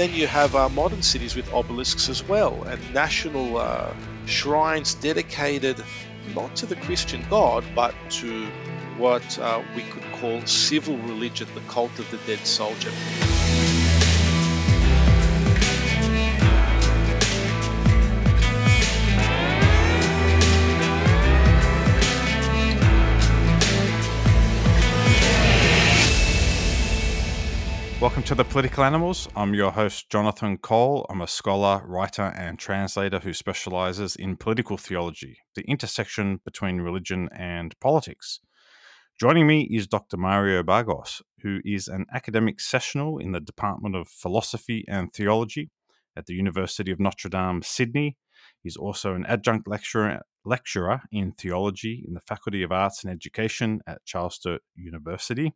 then you have uh, modern cities with obelisks as well, and national uh, shrines dedicated not to the Christian God, but to what uh, we could call civil religion, the cult of the dead soldier. Welcome to the Political Animals. I'm your host, Jonathan Cole. I'm a scholar, writer, and translator who specializes in political theology, the intersection between religion and politics. Joining me is Dr. Mario Baghos, who is an academic sessional in the Department of Philosophy and Theology at the University of Notre Dame, Sydney. He's also an adjunct lecturer, lecturer in theology in the Faculty of Arts and Education at Charles Sturt University.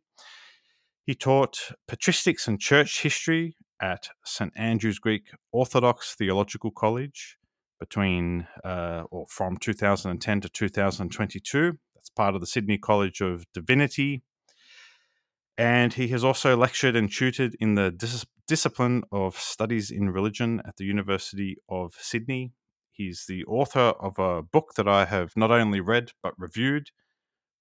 He taught patristics and church history at St Andrew's Greek Orthodox Theological College between uh, or from 2010 to 2022. That's part of the Sydney College of Divinity. And he has also lectured and tutored in the dis- discipline of studies in religion at the University of Sydney. He's the author of a book that I have not only read but reviewed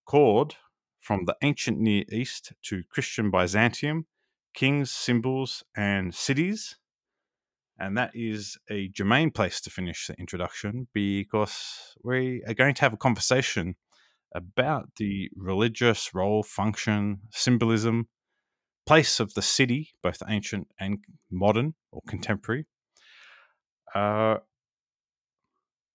called from the ancient Near East to Christian Byzantium, kings, symbols, and cities. And that is a germane place to finish the introduction because we are going to have a conversation about the religious role, function, symbolism, place of the city, both ancient and modern or contemporary. Uh,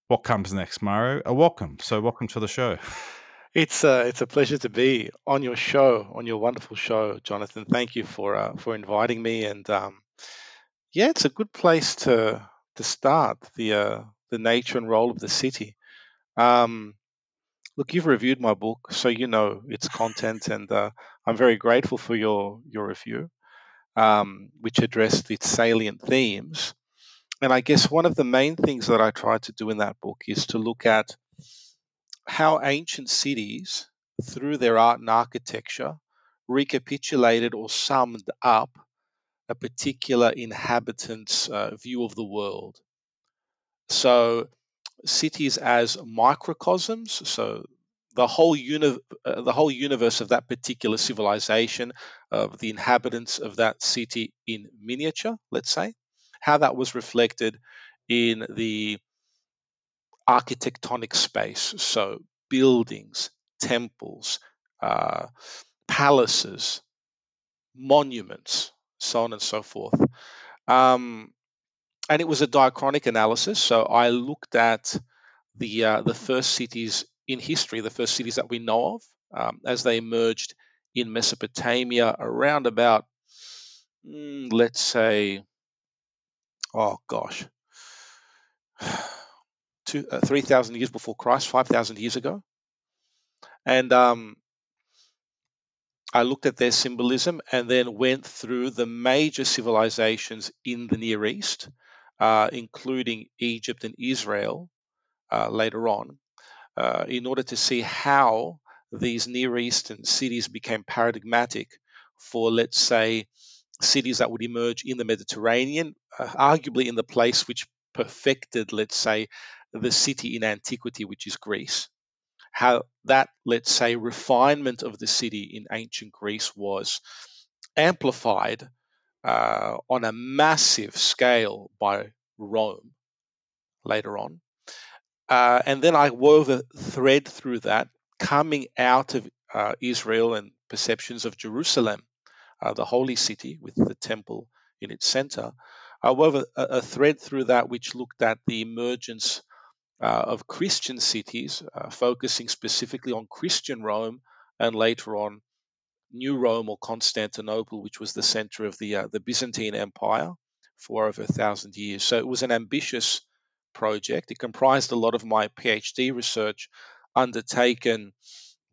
what comes next, Mario? A welcome. So, welcome to the show. It's a, it's a pleasure to be on your show, on your wonderful show, Jonathan. Thank you for uh, for inviting me. And um, yeah, it's a good place to to start the uh, the nature and role of the city. Um, look, you've reviewed my book, so you know its content, and uh, I'm very grateful for your your review, um, which addressed its salient themes. And I guess one of the main things that I tried to do in that book is to look at how ancient cities, through their art and architecture, recapitulated or summed up a particular inhabitant's uh, view of the world. So, cities as microcosms, so the whole uni- uh, the whole universe of that particular civilization, of the inhabitants of that city in miniature, let's say, how that was reflected in the architectonic space, so buildings, temples, uh, palaces, monuments, so on and so forth. Um, and it was a diachronic analysis, so I looked at the uh, the first cities in history, the first cities that we know of, um, as they emerged in Mesopotamia around about, mm, let's say, oh gosh, uh, 3,000 years before Christ, 5,000 years ago. And um, I looked at their symbolism and then went through the major civilizations in the Near East, uh, including Egypt and Israel uh, later on, uh, in order to see how these Near Eastern cities became paradigmatic for, let's say, cities that would emerge in the Mediterranean, uh, arguably in the place which perfected, let's say, the city in antiquity, which is Greece. How that, let's say, refinement of the city in ancient Greece was amplified uh, on a massive scale by Rome later on. Uh, and then I wove a thread through that coming out of uh, Israel and perceptions of Jerusalem, uh, the holy city with the temple in its center. I wove a, a, thread through that which looked at the emergence uh, of Christian cities, uh, focusing specifically on Christian Rome and later on New Rome or Constantinople, which was the center of the uh, the Byzantine Empire for over a thousand years. So it was an ambitious project. It comprised a lot of my PhD research undertaken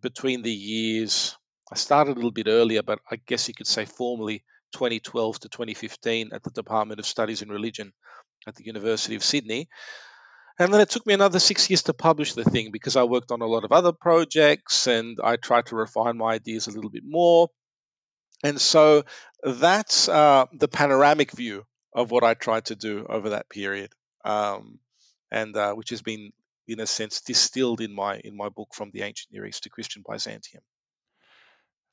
between the years. I started a little bit earlier, but I guess you could say formally 2012 to 2015 at the Department of Studies in Religion at the University of Sydney. And then it took me another six years to publish the thing because I worked on a lot of other projects and I tried to refine my ideas a little bit more. And so that's uh, the panoramic view of what I tried to do over that period, um, and uh, which has been, in a sense, distilled in my in my book from the ancient Near East to Christian Byzantium.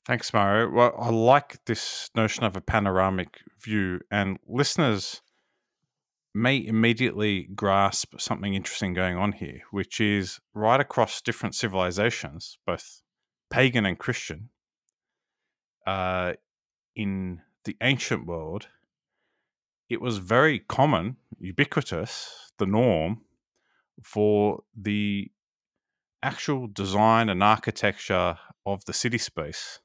Thanks, Mario. Well, I like this notion of a panoramic view, and listeners may immediately grasp something interesting going on here, which is right across different civilizations, both pagan and Christian, uh, in the ancient world, it was very common, ubiquitous, the norm for the actual design and architecture of the city space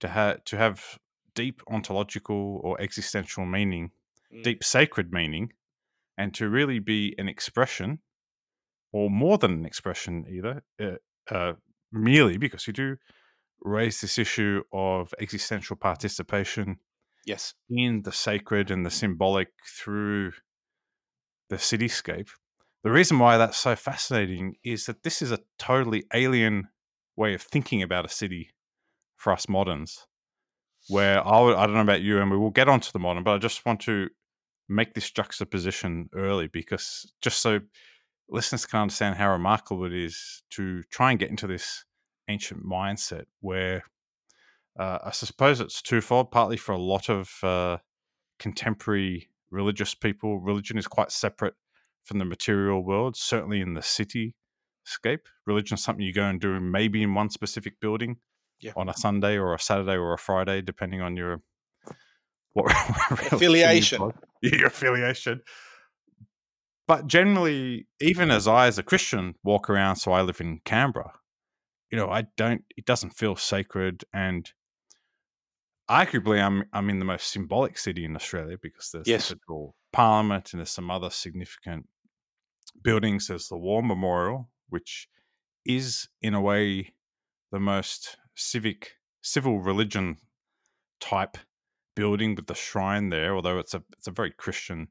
to have to have deep ontological or existential meaning, mm. deep sacred meaning, and to really be an expression, or more than an expression either, uh, uh, merely because you do raise this issue of existential participation yes. in the sacred and the symbolic through the cityscape. The reason why that's so fascinating is that this is a totally alien way of thinking about a city for us moderns where I, would, I don't know about you and we will get onto the modern but i just want to make this juxtaposition early because just so listeners can understand how remarkable it is to try and get into this ancient mindset where uh, I suppose it's twofold. Partly for a lot of uh, contemporary religious people, religion is quite separate from the material world. Certainly in the city scape, religion is something you go and do maybe in one specific building yeah. on a Sunday or a Saturday or a Friday, depending on your what affiliation. Your affiliation. But generally, even as I, as a Christian, walk around, so I live in Canberra, you know, I don't. It doesn't feel sacred, and arguably, I'm I'm in the most symbolic city in Australia because there's yes. the federal parliament and there's some other significant buildings. There's the War Memorial, which is in a way the most civic civil religion type building with the shrine there, although it's a it's a very Christian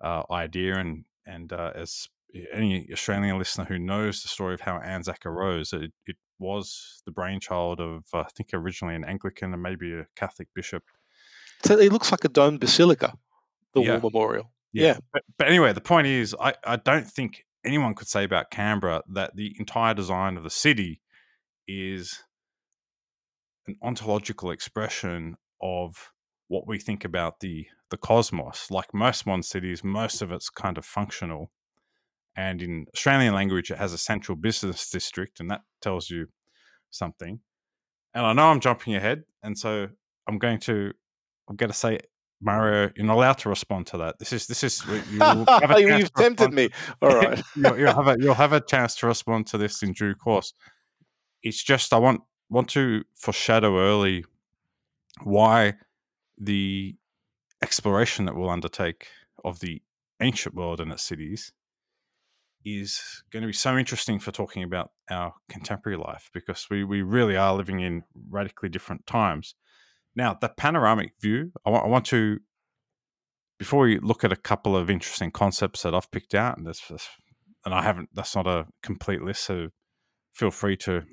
uh, idea and and uh, as any Australian listener who knows the story of how Anzac arose, it, it was the brainchild of, I think, originally an Anglican and maybe a Catholic bishop. So it looks like a domed basilica, the yeah. War Memorial. Yeah. yeah. But, but, anyway, the point is, I, I don't think anyone could say about Canberra that the entire design of the city is an ontological expression of what we think about the the cosmos. Like most modern cities, most of it's kind of functional and in Australian language, it has a central business district, and that tells you something. And I know I'm jumping ahead, and so I'm going to I'm going to say, Mario, you're not allowed to respond to that. This is this is you have tempted me. All right, you'll, you'll, have a you'll have a chance to respond to this in due course. It's just I want want to foreshadow early why the exploration that we'll undertake of the ancient world and its cities is going to be so interesting for talking about our contemporary life because we, we really are living in radically different times. Now, the panoramic view, I want, to, before we look at a couple of interesting concepts that I've picked out, and this, and I haven't, that's not a complete list, so feel free to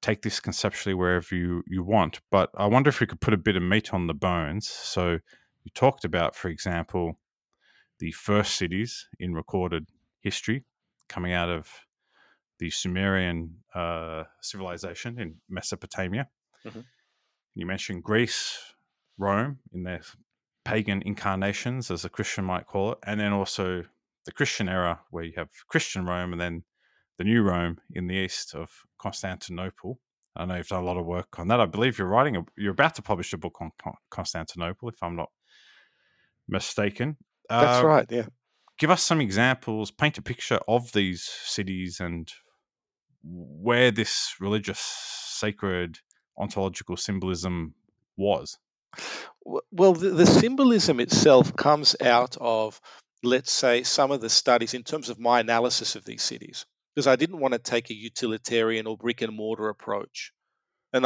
take this conceptually wherever you, you want. But I wonder if we could put a bit of meat on the bones. So you talked about, for example, the first cities in recorded history coming out of the Sumerian uh, civilization in Mesopotamia. Mm-hmm. You mentioned Greece, Rome in their pagan incarnations, as a Christian might call it, and then also the Christian era, where you have Christian Rome and then the new Rome in the east of Constantinople. I know you've done a lot of work on that. I believe you're writing, a, you're about to publish a book on Constantinople, if I'm not mistaken. That's uh, right. Yeah give us some examples, paint a picture of these cities and where this religious, sacred, ontological symbolism was. Well, the, the symbolism itself comes out of, let's say, some of the studies in terms of my analysis of these cities, because I didn't want to take a utilitarian or brick and mortar approach, an,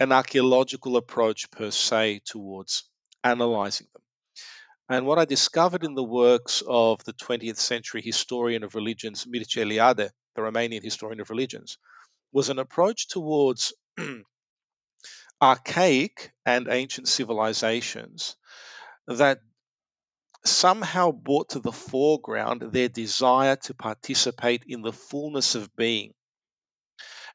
an archaeological approach per se towards analyzing them. And what I discovered in the works of the 20th century historian of religions, Mircea Eliade, the Romanian historian of religions, was an approach towards archaic and ancient civilizations that somehow brought to the foreground their desire to participate in the fullness of being.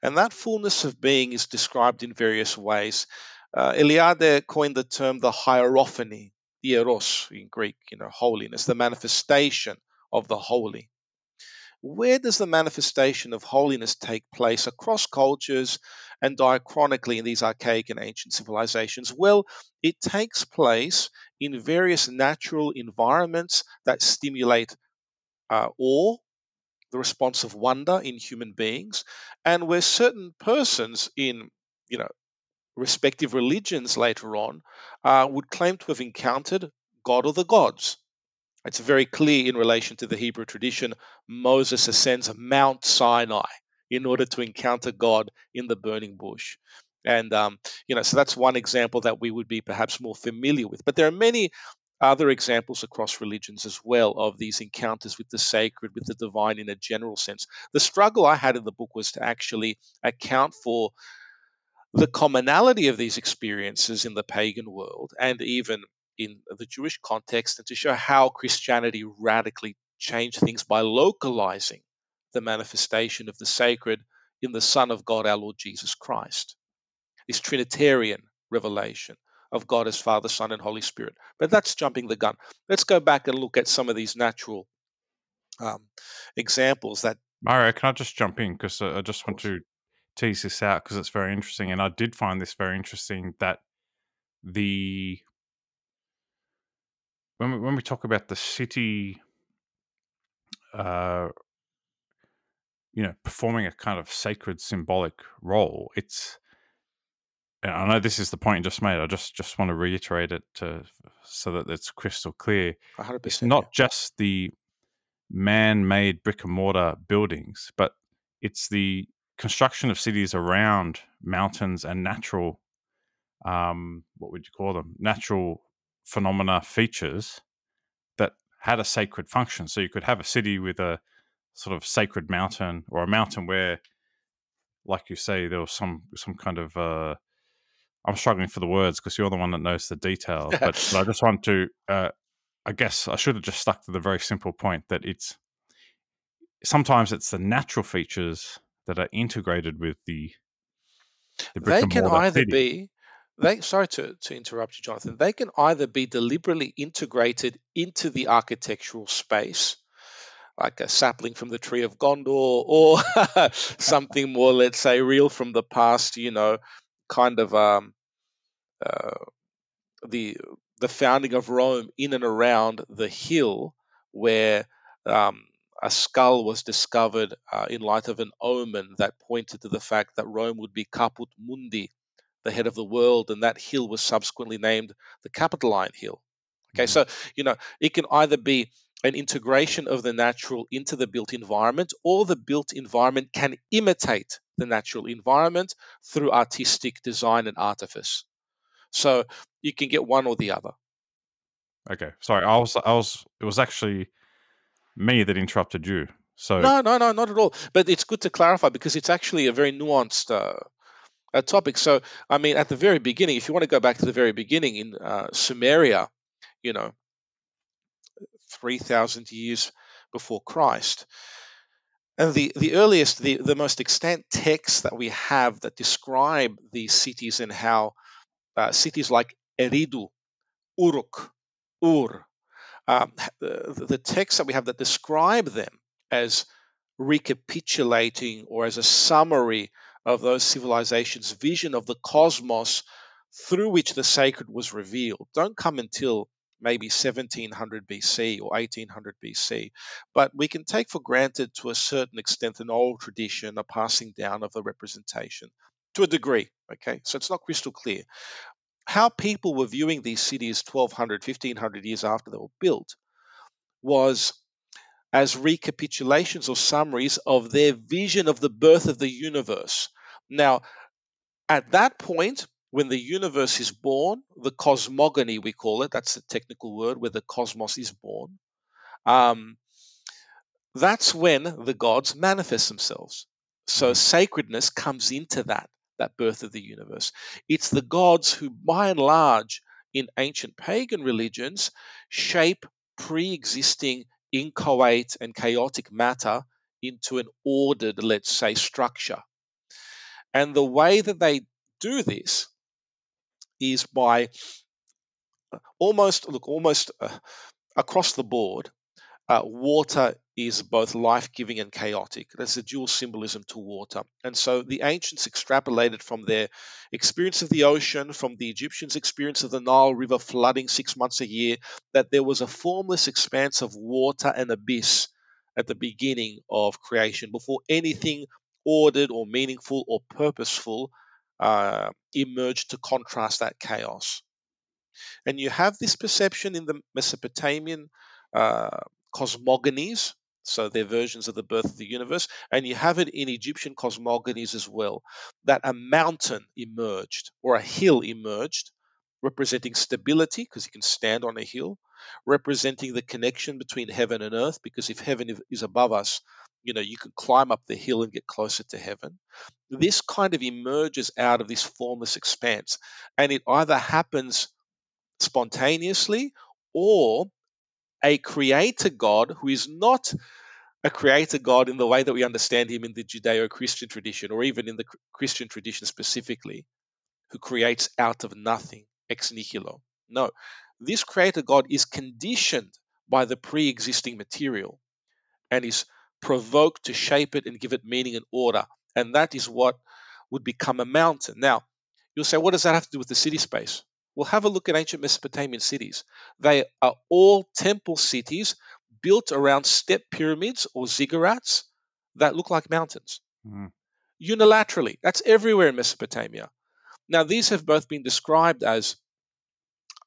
And that fullness of being is described in various ways. Uh, Eliade coined the term the hierophany, hieros in Greek, you know, holiness, the manifestation of the holy. Where does the manifestation of holiness take place across cultures and diachronically in these archaic and ancient civilizations? Well, it takes place in various natural environments that stimulate uh, awe, the response of wonder in human beings, and where certain persons in, you know, respective religions later on uh, would claim to have encountered God or the gods. It's very clear in relation to the Hebrew tradition. Moses ascends Mount Sinai in order to encounter God in the burning bush. And, um, you know, so that's one example that we would be perhaps more familiar with. But there are many other examples across religions as well of these encounters with the sacred, with the divine in a general sense. The struggle I had in the book was to actually account for the commonality of these experiences in the pagan world and even in the Jewish context and to show how Christianity radically changed things by localizing the manifestation of the sacred in the Son of God, our Lord Jesus Christ. This Trinitarian revelation of God as Father, Son, and Holy Spirit. But that's jumping the gun. Let's go back and look at some of these natural um, examples that. Mario, can I just jump in? Because uh, I just want to tease this out because it's very interesting. And I did find this very interesting that the when we, when we talk about the city, uh, you know, performing a kind of sacred symbolic role, it's. I know this is the point you just made. I just just want to reiterate it to, so that it's crystal clear. 100%, it's not yeah. just the man-made brick and mortar buildings, but it's the construction of cities around mountains and natural, um, what would you call them? Natural phenomena features that had a sacred function. So you could have a city with a sort of sacred mountain or a mountain where, like you say, there was some some kind of. Uh, I'm struggling for the words because you're the one that knows the detail. But, but I just want to. Uh, I guess I should have just stuck to the very simple point that it's sometimes it's the natural features that are integrated with the. the they can either city. be they sorry to, to interrupt you jonathan. They can either be deliberately integrated into the architectural space like a sapling from the tree of gondor or something more let's say real from the past you know kind of um, uh, the the founding of rome in and around the hill where um, a skull was discovered uh, in light of an omen that pointed to the fact that Rome would be caput mundi, the head of the world, and that hill was subsequently named the Capitoline Hill. Okay, mm-hmm. so you know it can either be an integration of the natural into the built environment, or the built environment can imitate the natural environment through artistic design and artifice. So you can get one or the other. Okay, sorry, I was I was it was actually me that interrupted you. So no, no, no, not at all. But it's good to clarify because it's actually a very nuanced uh, a topic. So, I mean, at the very beginning, if you want to go back to the very beginning in uh, Sumeria, you know, 3,000 years before Christ, and the, the earliest, the, the most extant texts that we have that describe these cities and how uh, cities like Eridu, Uruk, Ur, um, the, the texts that we have that describe them as recapitulating or as a summary of those civilizations' vision of the cosmos through which the sacred was revealed don't come until maybe 1700 BC or 1800 BC. But we can take for granted to a certain extent an old tradition, a passing down of the representation to a degree. Okay, so it's not crystal clear. How people were viewing these cities 1200, 1500 years after they were built was as recapitulations or summaries of their vision of the birth of the universe. Now, at that point, when the universe is born, the cosmogony, we call it, that's the technical word where the cosmos is born, um, that's when the gods manifest themselves. So sacredness comes into that, that birth of the universe. It's the gods who, by and large, in ancient pagan religions, shape pre existing inchoate and chaotic matter into an ordered, let's say, structure. And the way that they do this is by uh, almost, look, almost uh, across the board, uh, water is both life giving and chaotic. That's a dual symbolism to water. And so the ancients extrapolated from their experience of the ocean, from the Egyptians' experience of the Nile River flooding six months a year, that there was a formless expanse of water and abyss at the beginning of creation before anything ordered or meaningful or purposeful uh, emerged to contrast that chaos. And you have this perception in the Mesopotamian uh, cosmogonies, so they're versions of the birth of the universe, and you have it in Egyptian cosmogonies as well, that a mountain emerged or a hill emerged, representing stability, because you can stand on a hill, representing the connection between heaven and earth, because if heaven is above us, you know, you can climb up the hill and get closer to heaven. This kind of emerges out of this formless expanse, and it either happens spontaneously or a creator God who is not a creator God in the way that we understand him in the Judeo Christian tradition, or even in the Christian tradition specifically, who creates out of nothing, ex nihilo. No, this creator God is conditioned by the pre existing material and is provoked to shape it and give it meaning and order. And that is what would become a mountain. Now, you'll say, what does that have to do with the city space? Well, have a look at ancient Mesopotamian cities. They are all temple cities built around step pyramids or ziggurats that look like mountains. Mm. Unilaterally. That's everywhere in Mesopotamia. Now, these have both been described as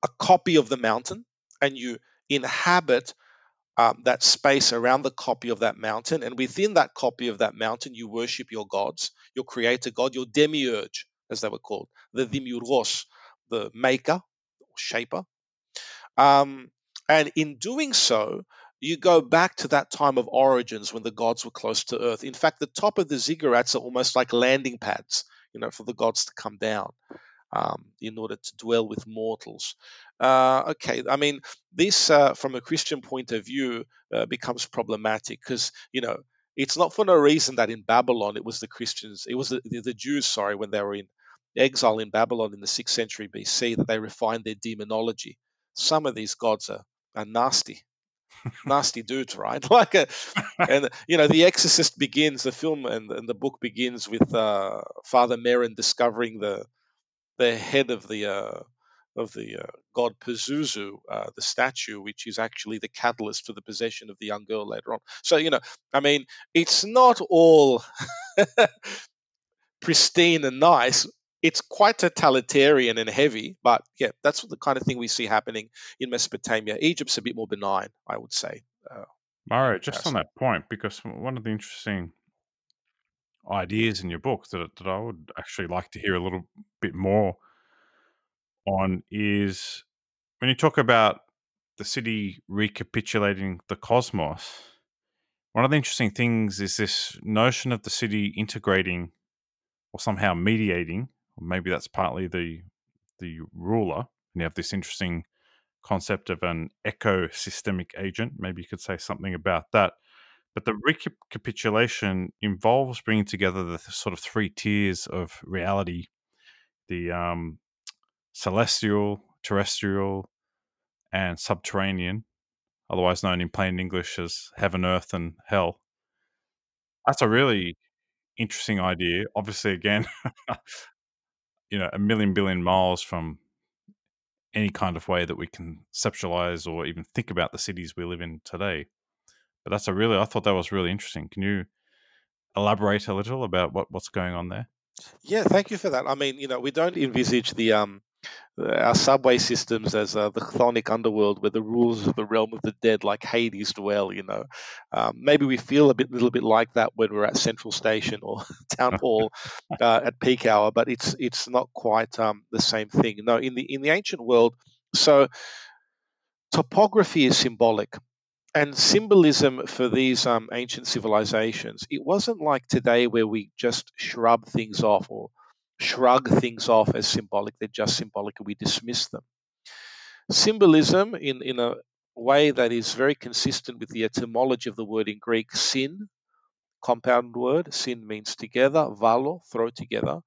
a copy of the mountain, and you inhabit um, that space around the copy of that mountain. And within that copy of that mountain, you worship your gods, your creator God, your demiurge, as they were called, the demiurgos, the maker shaper. Um, and in doing so, you go back to that time of origins when the gods were close to earth. In fact, the top of the ziggurats are almost like landing pads, you know, for the gods to come down um, in order to dwell with mortals. Uh, okay, I mean, this uh, from a Christian point of view uh, becomes problematic because, you know, it's not for no reason that in Babylon it was the Christians, it was the, the, Jews, sorry, when they were in exile in Babylon in the 6th century BC that they refined their demonology. Some of these gods are, are nasty, nasty dudes, right? Like, a, and you know, The Exorcist begins the film and, and the book begins with uh, Father Merrin discovering the the head of the uh, of the uh, god Pazuzu, uh, the statue, which is actually the catalyst for the possession of the young girl later on. So you know, I mean, it's not all pristine and nice it's quite totalitarian and heavy, but yeah, that's the kind of thing we see happening in Mesopotamia. Egypt's a bit more benign, I would say. Uh, Mario, just on that point, because one of the interesting ideas in your book that, that I would actually like to hear a little bit more on is when you talk about the city recapitulating the cosmos. One of the interesting things is this notion of the city integrating or somehow mediating or maybe that's partly the the ruler. And you have this interesting concept of an ecosystemic agent. Maybe you could say something about that. But the recapitulation involves bringing together the sort of three tiers of reality the um, celestial, terrestrial, and subterranean, otherwise known in plain English as heaven, earth, and hell. That's a really interesting idea. Obviously, again, you know a million billion miles from any kind of way that we conceptualize or even think about the cities we live in today. But that's a really I thought that was really interesting. Can you elaborate a little about what, what's going on there? Yeah, thank you for that. I mean, you know, we don't envisage the um our subway systems as uh, the chthonic underworld where the rulers of the realm of the dead like hades dwell you know um, maybe we feel a bit little bit like that when we're at central station or town hall uh, at peak hour but it's it's not quite um, the same thing no in the in the ancient world so topography is symbolic and symbolism for these um, ancient civilizations it wasn't like today where we just shrub things off or shrug things off as symbolic. They're just symbolic and we dismiss them. Symbolism in, in a way that is very consistent with the etymology of the word in Greek, sin, compound word. Sin means together, valo, throw together.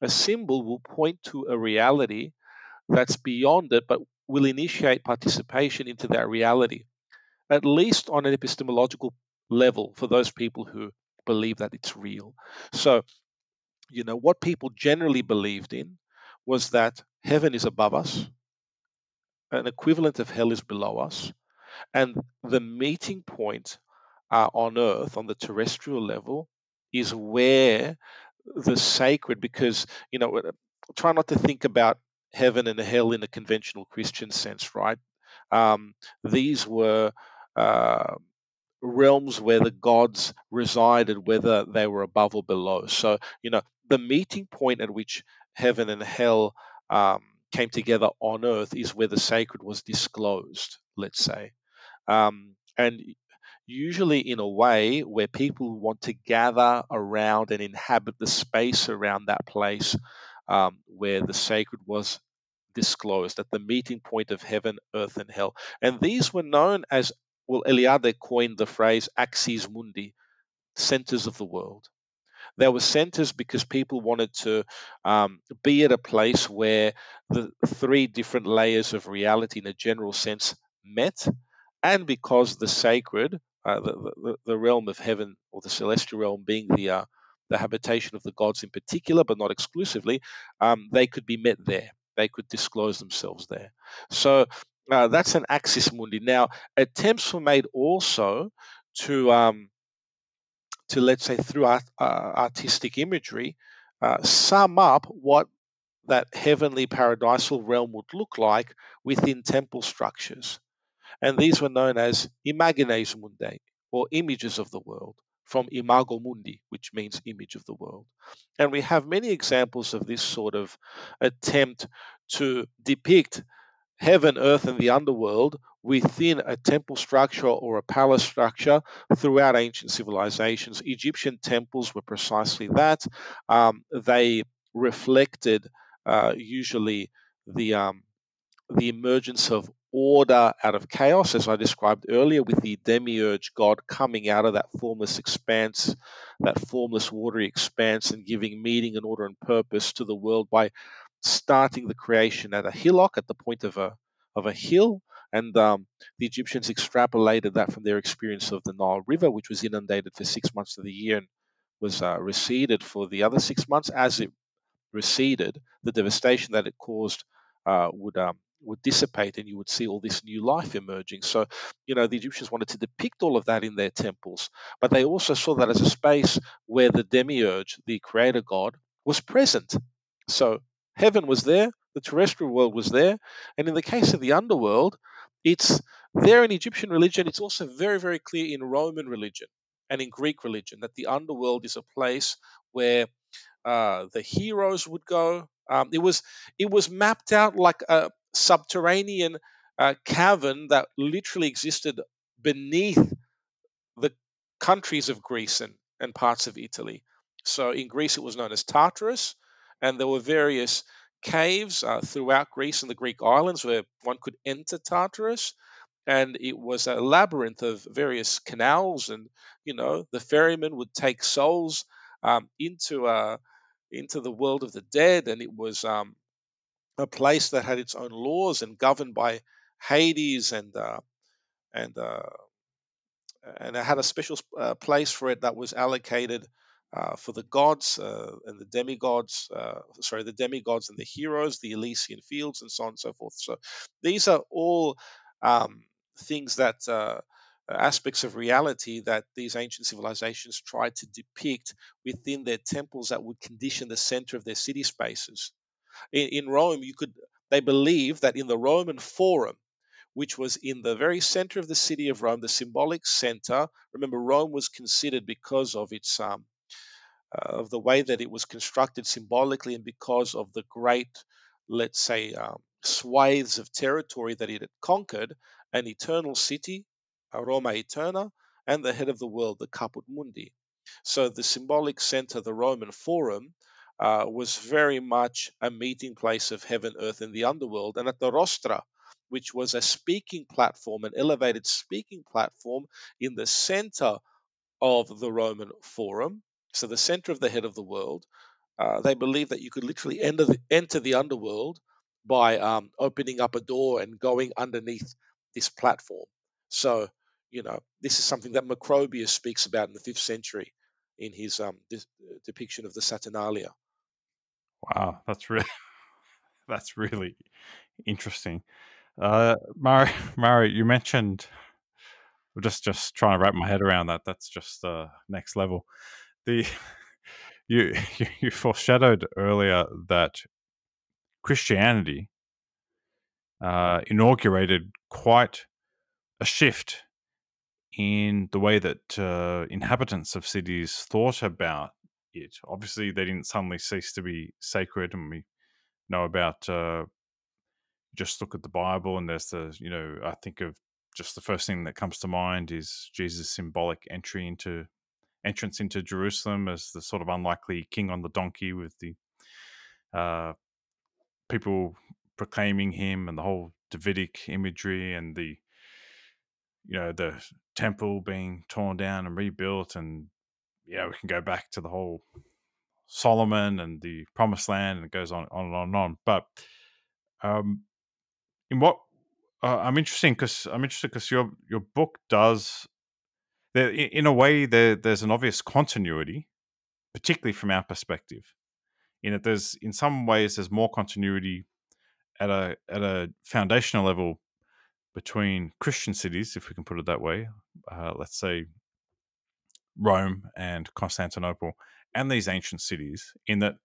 A symbol will point to a reality that's beyond it, but will initiate participation into that reality, at least on an epistemological level for those people who believe that it's real. So, you know, what people generally believed in was that heaven is above us, an equivalent of hell is below us, and the meeting point uh, on earth, on the terrestrial level, is where the sacred, because, you know, try not to think about heaven and hell in a conventional Christian sense, right? Um, these were uh, realms where the gods resided, whether they were above or below. So, you know, the meeting point at which heaven and hell um, came together on earth is where the sacred was disclosed, let's say. Um, and usually in a way where people want to gather around and inhabit the space around that place um, where the sacred was disclosed at the meeting point of heaven, earth, and hell. And these were known as, well, Eliade coined the phrase axis mundi, centers of the world. There were centers because people wanted to um, be at a place where the three different layers of reality, in a general sense, met, and because the sacred, uh, the, the, the, realm of heaven or the celestial realm being the uh, the habitation of the gods in particular, but not exclusively, um, they could be met there. They could disclose themselves there. So uh, that's an axis mundi. Now, attempts were made also to um, to let's say through art, uh, artistic imagery, uh, sum up what that heavenly paradisal realm would look like within temple structures. And these were known as imagines mundi, or images of the world, from imago mundi, which means image of the world. And we have many examples of this sort of attempt to depict heaven, earth, and the underworld within a temple structure or a palace structure throughout ancient civilizations. Egyptian temples were precisely that. Um, they reflected uh, usually the um, the emergence of order out of chaos, as I described earlier, with the demiurge god coming out of that formless expanse, that formless watery expanse, and giving meaning and order and purpose to the world by starting the creation at a hillock, at the point of a of a hill, and um, the Egyptians extrapolated that from their experience of the Nile River, which was inundated for six months of the year and was uh, receded for the other six months. As it receded, the devastation that it caused uh, would um, would dissipate and you would see all this new life emerging. So, you know, the Egyptians wanted to depict all of that in their temples, but they also saw that as a space where the demiurge, the creator god, was present. So, heaven was there, the terrestrial world was there, and in the case of the underworld, it's there in Egyptian religion, it's also very, very clear in Roman religion and in Greek religion that the underworld is a place where uh, the heroes would go. Um, it was it was mapped out like a subterranean uh, cavern that literally existed beneath the countries of Greece and, and parts of Italy. So in Greece, it was known as Tartarus, and there were various caves uh, throughout Greece and the Greek islands where one could enter Tartarus. And it was a labyrinth of various canals, and you know the ferryman would take souls um, into uh, into the world of the dead, and it was um, a place that had its own laws and governed by Hades and uh, and uh, and it had a special uh, place for it that was allocated uh, for the gods uh, and the demigods, uh, sorry, the demigods and the heroes, the Elysian fields, and so on and so forth. So these are all um, things that aspects of reality that these ancient civilizations tried to depict within their temples that would condition the center of their city spaces in, in Rome, you could they believe that in the Roman Forum, which was in the very center of the city of Rome, the symbolic center. Remember, Rome was considered because of its um, uh, of the way that it was constructed symbolically, and because of the great, let's say, um, swathes of territory that it had conquered, an eternal city, Roma Eterna, and the head of the world, the Caput Mundi. So the symbolic center, the Roman Forum, uh, was very much a meeting place of heaven, earth, and the underworld. And at the rostra, which was a speaking platform, an elevated speaking platform in the center of the Roman Forum, so the center of the head of the world. Uh, they believe that you could literally enter the, enter the underworld by um, opening up a door and going underneath this platform. So, you know, this is something that Macrobius speaks about in the fifth century in his um, depiction of the Saturnalia. Wow, that's really that's really interesting. Uh, Mari, Mari, you mentioned I'm just just trying to wrap my head around that. That's just uh, next level. The you you foreshadowed earlier that Christianity uh, inaugurated quite a shift in the way that uh, inhabitants of cities thought about it. Obviously, they didn't suddenly cease to be sacred, and we know about. Uh, just look at the Bible, and there's the you know I think of just the first thing that comes to mind is Jesus' symbolic entry into entrance into Jerusalem as the sort of unlikely king on the donkey with the uh, people proclaiming him and the whole Davidic imagery and the you know the temple being torn down and rebuilt and yeah we can go back to the whole Solomon and the promised land and it goes on on and on and on. But um in what uh, I'm interested because I'm interested because your your book does in a way there there's an obvious continuity particularly from our perspective in that there's in some ways there's more continuity at a at a foundational level between Christian cities, if we can put it that way. Uh, let's say Rome and Constantinople, and these ancient cities, in that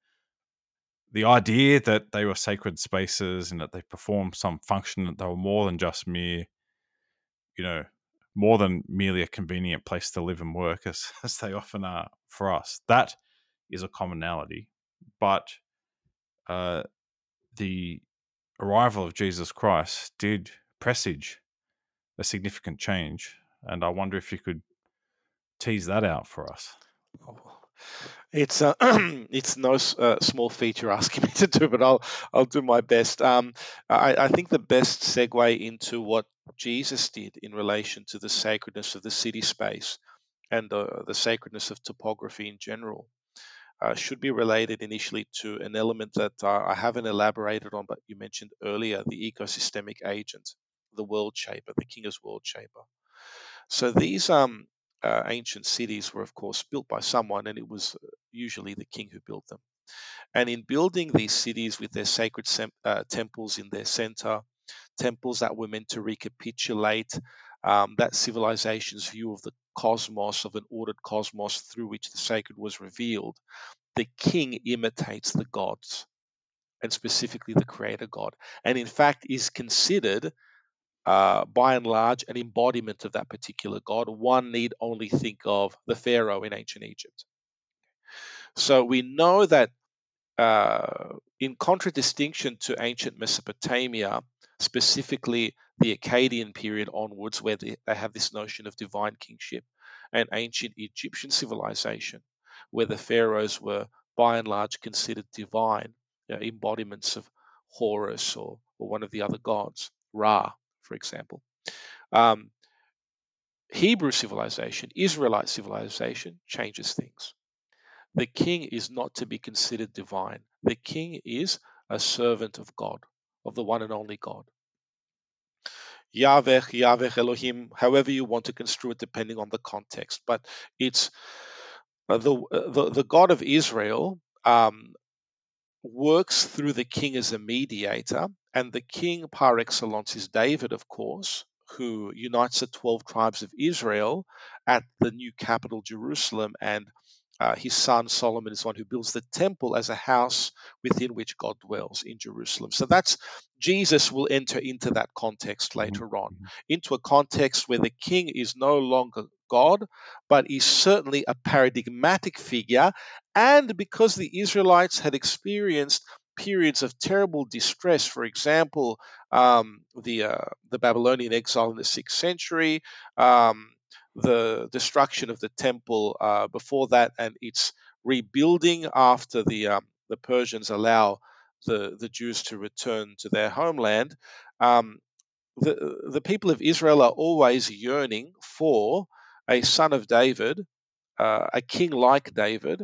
the idea that they were sacred spaces and that they performed some function, that they were more than just mere, you know, more than merely a convenient place to live and work, as, as they often are for us. That is a commonality. But uh, the arrival of Jesus Christ did presage a significant change. And I wonder if you could tease that out for us. Oh, it's uh, it's no uh, small feat you're asking me to do, but I'll I'll do my best. Um, I, I think the best segue into what Jesus did in relation to the sacredness of the city space and uh, the sacredness of topography in general uh, should be related initially to an element that uh, I haven't elaborated on, but you mentioned earlier the ecosystemic agent, the world shaper, the Kinga's world shaper. So these um, uh, ancient cities were, of course, built by someone, and it was usually the king who built them. And in building these cities with their sacred sem- uh, temples in their center, temples that were meant to recapitulate um, that civilization's view of the cosmos, of an ordered cosmos through which the sacred was revealed, the king imitates the gods, and specifically the creator God, and in fact is considered. Uh, by and large, an embodiment of that particular god. One need only think of the Pharaoh in ancient Egypt. So we know that uh, in contradistinction to ancient Mesopotamia, specifically the Akkadian period onwards, where they, have this notion of divine kingship, and ancient Egyptian civilization, where the pharaohs were by and large considered divine, you know, embodiments of Horus or, or one of the other gods, Ra, for example. Um, Hebrew civilization, Israelite civilization, changes things. The king is not to be considered divine. The king is a servant of God, of the one and only God. Yahweh, Yahweh, Elohim, however you want to construe it, depending on the context. But it's uh, the, uh, the, the God of Israel um, works through the king as a mediator, and the king par excellence is David, of course, who unites the 12 tribes of Israel at the new capital, Jerusalem, and uh, his son Solomon is one who builds the temple as a house within which God dwells in Jerusalem. So that's Jesus will enter into that context mm-hmm. later on, mm-hmm. into a context where the king is no longer God, but is certainly a paradigmatic figure. And because the Israelites had experienced periods of terrible distress, for example, um, the uh, the Babylonian exile in the sixth century, um, the destruction of the temple uh, before that and its rebuilding after the um, the Persians allow the the Jews to return to their homeland. Um, the, the people of Israel are always yearning for a son of David, uh, a king like David,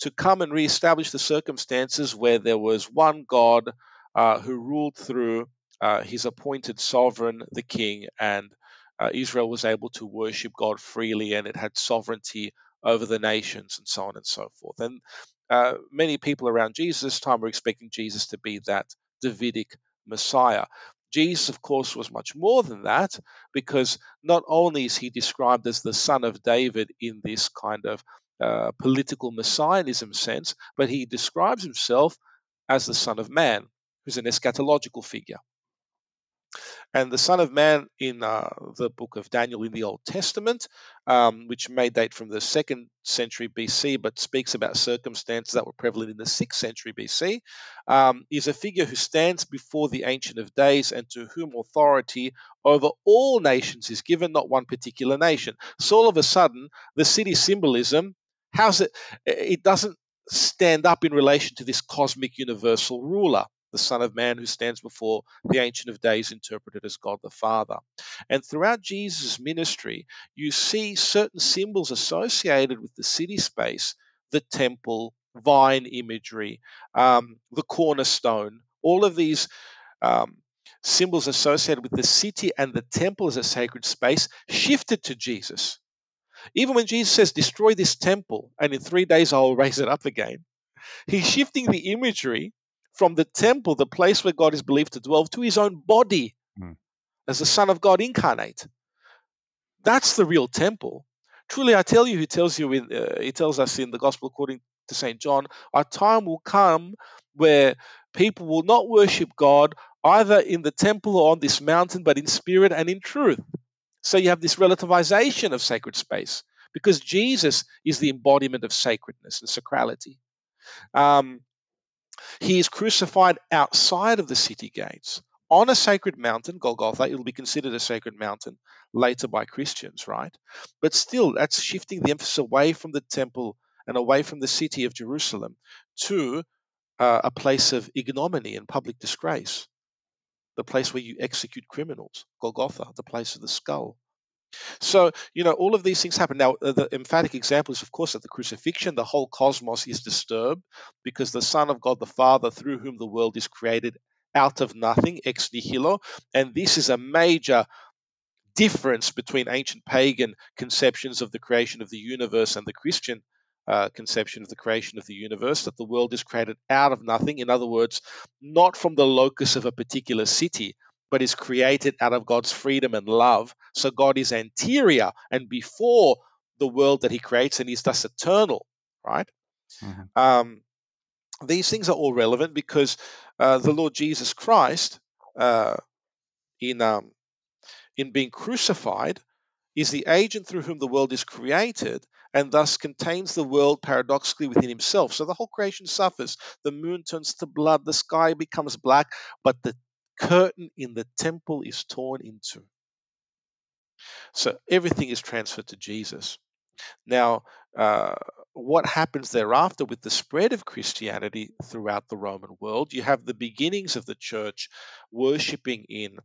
to come and reestablish the circumstances where there was one God uh, who ruled through uh, his appointed sovereign, the king, and uh, Israel was able to worship God freely and it had sovereignty over the nations and so on and so forth. And uh, many people around Jesus' time were expecting Jesus to be that Davidic Messiah. Jesus, of course, was much more than that because not only is he described as the son of David in this kind of uh, political messianism sense, but he describes himself as the Son of Man, who's an eschatological figure. And the Son of Man in uh, the book of Daniel in the Old Testament, um, which may date from the second century BC, but speaks about circumstances that were prevalent in the sixth century BC, um, is a figure who stands before the Ancient of Days and to whom authority over all nations is given, not one particular nation. So all of a sudden, the city symbolism, how's it? It doesn't stand up in relation to this cosmic universal ruler the Son of Man who stands before the Ancient of Days, interpreted as God the Father. And throughout Jesus' ministry, you see certain symbols associated with the city space, the temple, vine imagery, um, the cornerstone, all of these. Um, symbols associated with the city and the temple as a sacred space shifted to Jesus. Even when Jesus says, Destroy this temple, and in three days I will raise it up again, he's shifting the imagery from the temple, the place where God is believed to dwell, to his own body mm. as the Son of God incarnate. That's the real temple. Truly, I tell you, he tells you, in, uh, he tells us in the Gospel according to Saint John, a time will come where people will not worship God either in the temple or on this mountain, but in spirit and in truth. So you have this relativization of sacred space because Jesus is the embodiment of sacredness and sacrality. Um, he is crucified outside of the city gates on a sacred mountain, Golgotha. It'll be considered a sacred mountain later by Christians, right? But still, that's shifting the emphasis away from the temple and away from the city of Jerusalem to uh, a place of ignominy and public disgrace, the place where you execute criminals, Golgotha, the place of the skull. So, you know, all of these things happen. Now, uh, the emphatic example is, of course, at the crucifixion, the whole cosmos is disturbed because the Son of God the Father, through whom the world is created, out of nothing, ex nihilo. And this is a major difference between ancient pagan conceptions of the creation of the universe and the Christian uh, conception of the creation of the universe, that the world is created out of nothing. In other words, not from the locus of a particular city, but is created out of God's freedom and love. So God is anterior and before the world that He creates, and He's thus eternal, right? Mm-hmm. Um, these things are all relevant because uh, the Lord Jesus Christ, uh, in um, in being crucified, is the agent through whom the world is created and thus contains the world paradoxically within himself. So the whole creation suffers. The moon turns to blood, the sky becomes black, but the curtain in the temple is torn into. So everything is transferred to Jesus. Now, uh, what happens thereafter with the spread of Christianity throughout the Roman world? You have the beginnings of the church worshipping in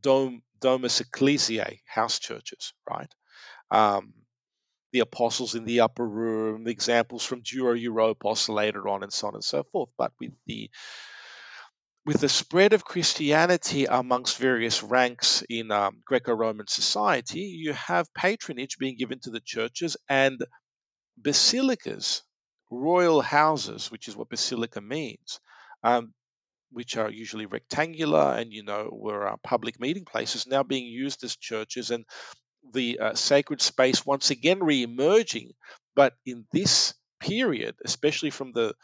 dom, domus ecclesiae, house churches, right? Um, the apostles in the upper room, examples from Dura Europos later on, and so on and so forth. But with the with the spread of Christianity amongst various ranks in um, Greco Roman society, you have patronage being given to the churches and basilicas, royal houses, which is what basilica means, um, which are usually rectangular and, you know, were uh, public meeting places, now being used as churches and the uh, sacred space once again re emerging. But in this period, especially from the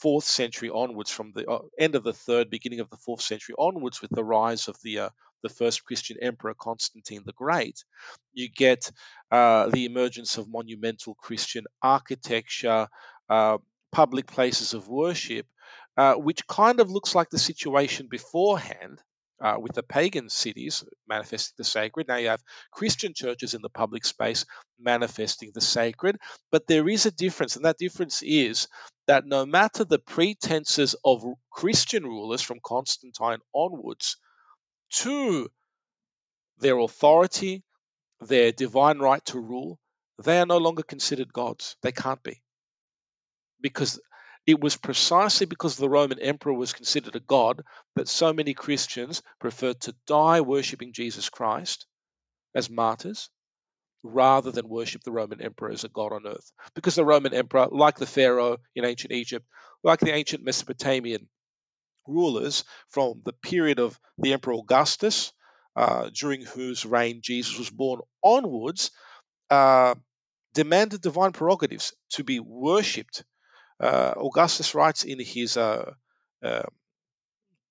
fourth century onwards, from the uh, end of the third, beginning of the fourth century onwards, with the rise of the uh, the first Christian emperor Constantine the Great, you get uh, the emergence of monumental Christian architecture, uh, public places of worship, uh, which kind of looks like the situation beforehand uh, with the pagan cities manifesting the sacred. Now you have Christian churches in the public space manifesting the sacred, but there is a difference, and that difference is that no matter the pretenses of Christian rulers from Constantine onwards to their authority, their divine right to rule, they are no longer considered gods. They can't be. Because it was precisely because the Roman emperor was considered a god that so many Christians preferred to die worshipping Jesus Christ as martyrs rather than worship the Roman emperor as a god on earth. Because the Roman emperor, like the Pharaoh in ancient Egypt, like the ancient Mesopotamian rulers from the period of the Emperor Augustus, uh, during whose reign Jesus was born onwards, uh, demanded divine prerogatives to be worshipped Augustus writes in his uh, uh,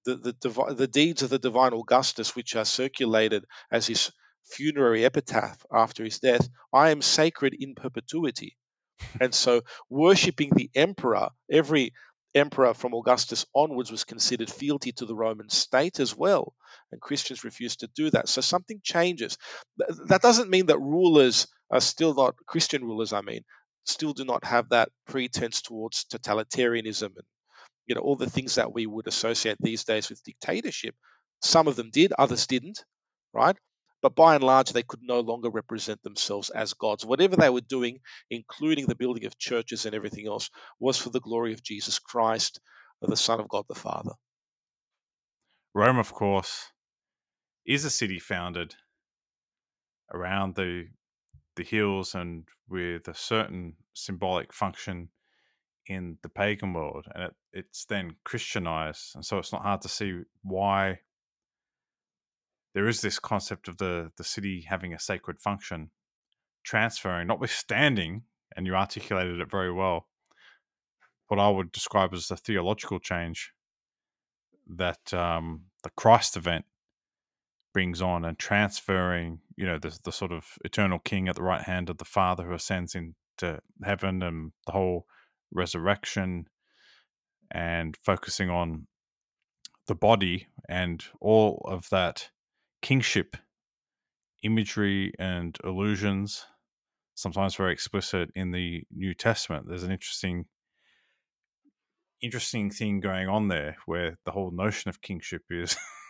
the, the, the deeds of the divine Augustus, which are circulated as his funerary epitaph after his death, I am sacred in perpetuity. and so, worshipping the emperor, every emperor from Augustus onwards was considered fealty to the Roman state as well, and Christians refused to do that. So something changes. That doesn't mean that rulers are still not Christian rulers. I mean, still do not have that pretense towards totalitarianism and you know all the things that we would associate these days with dictatorship. Some of them did, others didn't, right? But by and large, they could no longer represent themselves as gods. Whatever they were doing, including the building of churches and everything else, was for the glory of Jesus Christ, the Son of God the Father. Rome, of course, is a city founded around the the hills and with a certain symbolic function in the pagan world and it, it's then christianized and so it's not hard to see why there is this concept of the the city having a sacred function transferring notwithstanding and you articulated it very well what i would describe as the theological change that um, the christ event brings on and transferring, you know, the, the sort of eternal king at the right hand of the Father who ascends into heaven and the whole resurrection and focusing on the body and all of that kingship imagery and illusions, sometimes very explicit in the New Testament. There's an interesting interesting thing going on there where the whole notion of kingship is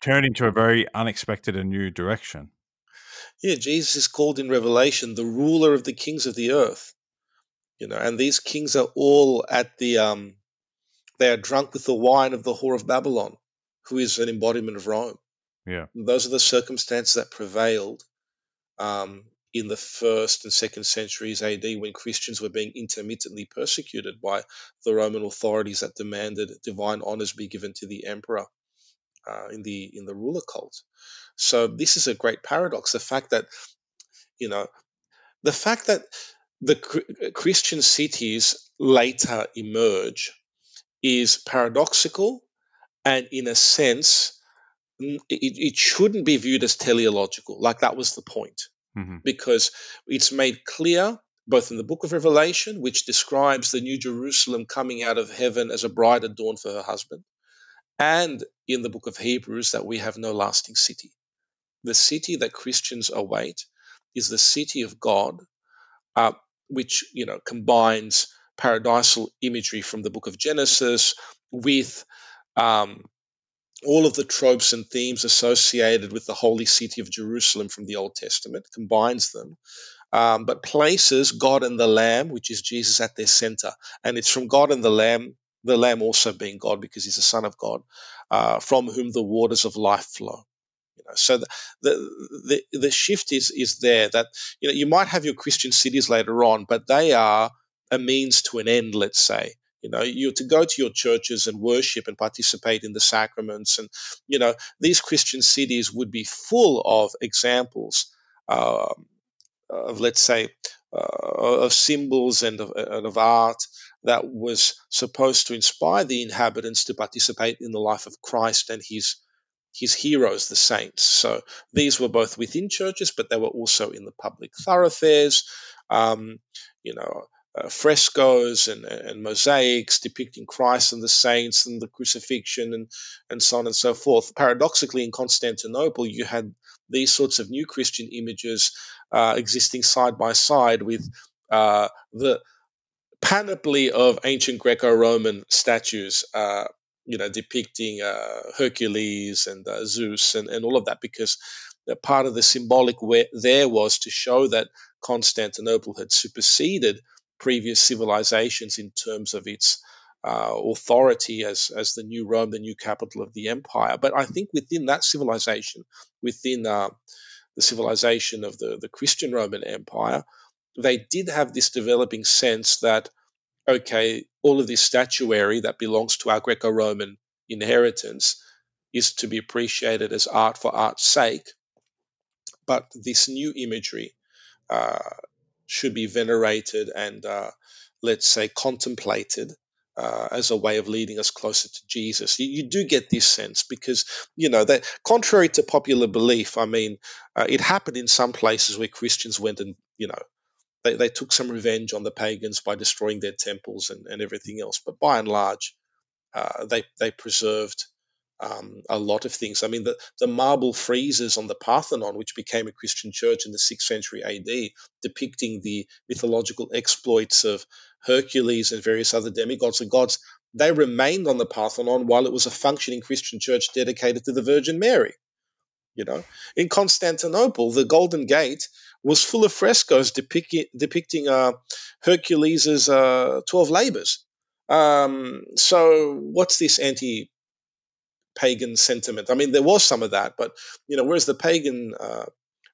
turned into a very unexpected and new direction. Yeah, Jesus is called in Revelation the ruler of the kings of the earth. You know, and these kings are all at the um they are drunk with the wine of the whore of Babylon, who is an embodiment of Rome. Yeah. And those are the circumstances that prevailed um, in the first and second centuries AD when Christians were being intermittently persecuted by the Roman authorities that demanded divine honors be given to the emperor uh, in the in the ruler cult. So this is a great paradox. The fact that you know the fact that the Christian cities later emerge is paradoxical, and in a sense, it, it shouldn't be viewed as teleological. Like that was the point, mm-hmm. because it's made clear both in the book of Revelation, which describes the New Jerusalem coming out of heaven as a bride adorned for her husband, and in the book of Hebrews that we have no lasting city. The city that Christians await is the city of God, uh, which you know combines paradisal imagery from the book of Genesis with um, all of the tropes and themes associated with the holy city of Jerusalem from the Old Testament, combines them, um, but places God and the Lamb, which is Jesus, at their center. And it's from God and the Lamb the Lamb also being God because he's the Son of God, uh, from whom the waters of life flow. You know, so the, the the the shift is is there that you know you might have your Christian cities later on, but they are a means to an end. Let's say you know you're to go to your churches and worship and participate in the sacraments, and you know these Christian cities would be full of examples. Uh, of let's say uh, of symbols and of, and of art that was supposed to inspire the inhabitants to participate in the life of Christ and his his heroes, the saints. So these were both within churches, but they were also in the public thoroughfares. Um, you know, uh, frescoes and, and, mosaics depicting Christ and the saints and the crucifixion and, and so on and so forth. Paradoxically, in Constantinople, you had these sorts of new Christian images uh, existing side by side with uh, the panoply of ancient Greco-Roman statues uh, you know, depicting uh, Hercules and uh, Zeus and, and all of that, because part of the symbolic there was to show that Constantinople had superseded previous civilizations in terms of its uh, authority as, as the new Rome, the new capital of the empire. But I think within that civilization, within uh, the civilization of the, the Christian Roman Empire, they did have this developing sense that, okay, all of this statuary that belongs to our Greco Roman inheritance is to be appreciated as art for art's sake. But this new imagery uh, should be venerated and, uh, let's say, contemplated uh, as a way of leading us closer to Jesus. You, you, do get this sense because, you know, that contrary to popular belief, I mean, uh, it happened in some places where Christians went and, you know, they, they took some revenge on the pagans by destroying their temples and, and everything else. But by and large, uh, they, they preserved um, a lot of things. I mean, the, the marble friezes on the Parthenon, which became a Christian church in the 6th century AD, depicting the mythological exploits of Hercules and various other demigods and gods, they remained on the Parthenon while it was a functioning Christian church dedicated to the Virgin Mary. You know, in Constantinople, the Golden Gate was full of frescoes depicting, depicting uh, Hercules' uh, 12 labors. Um, so, what's this anti pagan sentiment. I mean, there was some of that, but you know, whereas the pagan uh,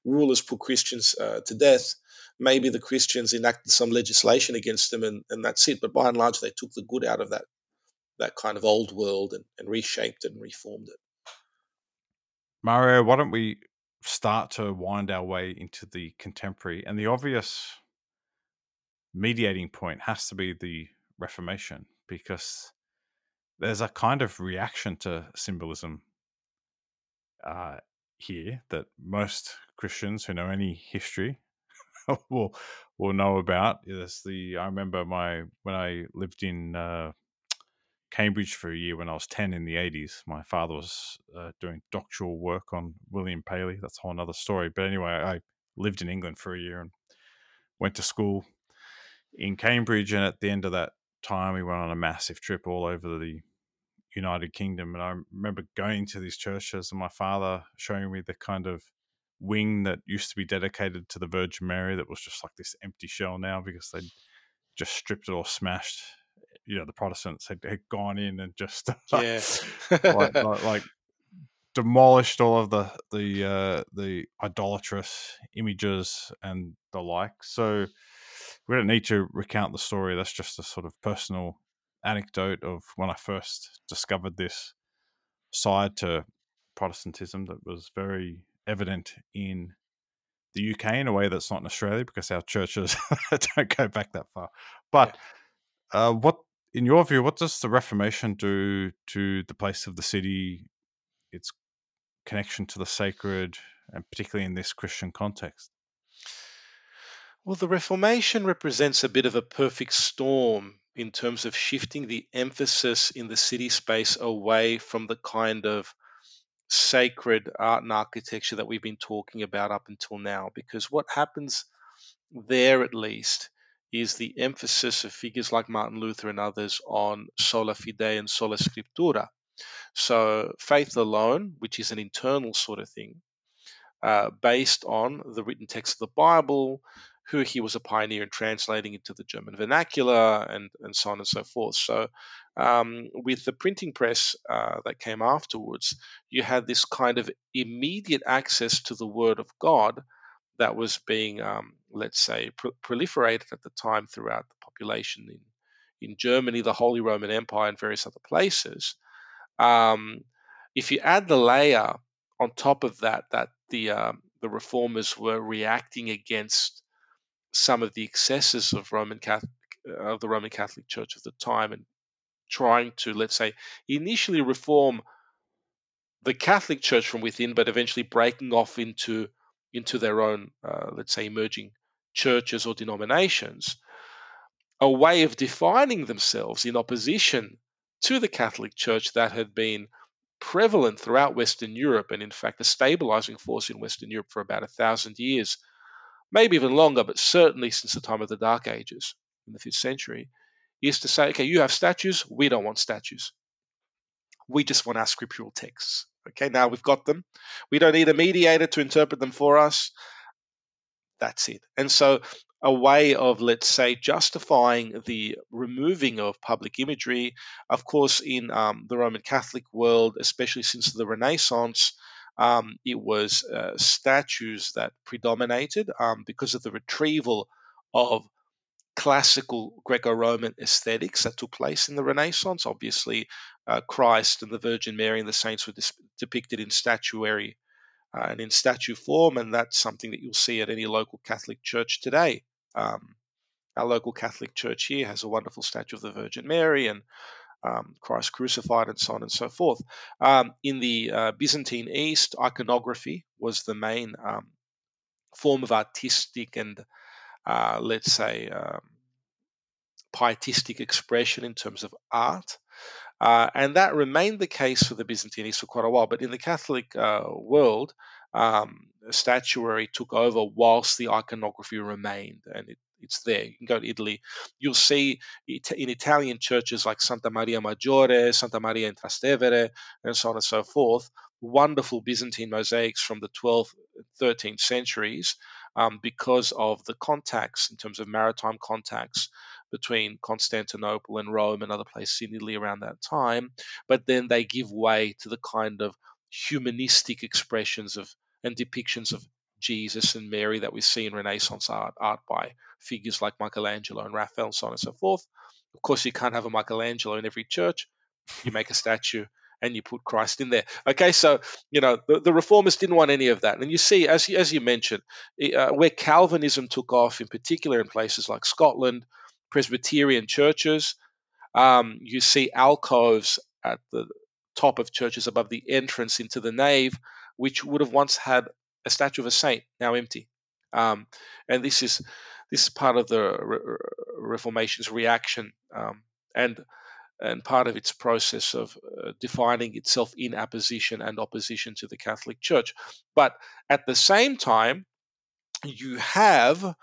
rulers put Christians uh, to death, maybe the Christians enacted some legislation against them, and, and that's it. But by and large, they took the good out of that that kind of old world and, and reshaped it and reformed it. Mario, why don't we start to wind our way into the contemporary and the obvious mediating point has to be the Reformation because there's a kind of reaction to symbolism uh, here that most Christians who know any history will will know about. Is the I remember my when I lived in uh, Cambridge for a year when I was ten in the eighties. My father was uh, doing doctoral work on William Paley. That's a whole other story. But anyway, I lived in England for a year and went to school in Cambridge. And at the end of that time, we went on a massive trip all over the United Kingdom. And I remember going to these churches and my father showing me the kind of wing that used to be dedicated to the Virgin Mary that was just like this empty shell now because they'd just stripped it or smashed. You know, the Protestants had, had gone in and just yeah. like, like, like, demolished all of the the uh, the idolatrous images and the like. So we don't need to recount the story. That's just a sort of personal anecdote of when I first discovered this side to Protestantism that was very evident in the UK in a way that's not in Australia because our churches don't go back that far. But uh, what, in your view, what does the Reformation do to the place of the city, its connection to the sacred, and particularly in this Christian context? Well, the Reformation represents a bit of a perfect storm in terms of shifting the emphasis in the city space away from the kind of sacred art and architecture that we've been talking about up until now. Because what happens there, at least, is the emphasis of figures like Martin Luther and others on sola fide and sola scriptura. So, faith alone, which is an internal sort of thing, uh, based on the written text of the Bible, who he was a pioneer in translating into the German vernacular, and, and so on and so forth. So, um, with the printing press uh, that came afterwards, you had this kind of immediate access to the Word of God that was being, um, let's say, pr- proliferated at the time throughout the population in, in Germany, the Holy Roman Empire, and various other places. Um, if you add the layer on top of that, that the uh, the reformers were reacting against some of the excesses of Roman Catholic of the Roman Catholic Church of the time and trying to, let's say, initially reform the Catholic Church from within, but eventually breaking off into into their own, uh, let's say, emerging churches or denominations, a way of defining themselves in opposition to the Catholic Church that had been prevalent throughout Western Europe and, in fact, a stabilizing force in Western Europe for about a thousand years maybe even longer, but certainly since the time of the Dark Ages in the 5th century, is to say, okay, you have statues, we don't want statues. We just want our scriptural texts. Okay, now we've got them. We don't need a mediator to interpret them for us. That's it. And so, a way of, let's say, justifying the removing of public imagery, of course, in um, the Roman Catholic world, especially since the Renaissance, um, it was uh, statues that predominated um, because of the retrieval of classical Greco-Roman aesthetics that took place in the Renaissance. Obviously, uh, Christ and the Virgin Mary and the saints were dis- depicted in statuary uh, and in statue form, and that's something that you'll see at any local Catholic church today. Um, our local Catholic church here has a wonderful statue of the Virgin Mary and um, Christ crucified, and so on and so forth. Um, in the uh, Byzantine East, iconography was the main um, form of artistic and uh, let's say, um, pietistic expression in terms of art. Uh, and that remained the case for the Byzantines for quite a while. But in the Catholic uh, world, um, statuary took over whilst the iconography remained, and it, it's there. You can go to Italy, you'll see in Italian churches like Santa Maria Maggiore, Santa Maria in Trastevere, and so on and so forth, wonderful Byzantine mosaics from the 12th, 13th centuries um, because of the contacts in terms of maritime contacts between Constantinople and Rome and other places in Italy around that time. But then they give way to the kind of humanistic expressions of and depictions of Jesus and Mary that we see in Renaissance art, art by figures like Michelangelo and Raphael, so on and so forth. Of course, you can't have a Michelangelo in every church. You make a statue and you put Christ in there. Okay, so you know the, the reformers didn't want any of that, and you see, as you, as you mentioned, uh, where Calvinism took off, in particular in places like Scotland, Presbyterian churches, um, you see alcoves at the top of churches above the entrance into the nave, which would have once had a statue of a saint, now empty. Um, and this is this is part of the Re- Reformation's reaction, um, and and part of its process of uh, defining itself in opposition and opposition to the Catholic Church. But at the same time, you have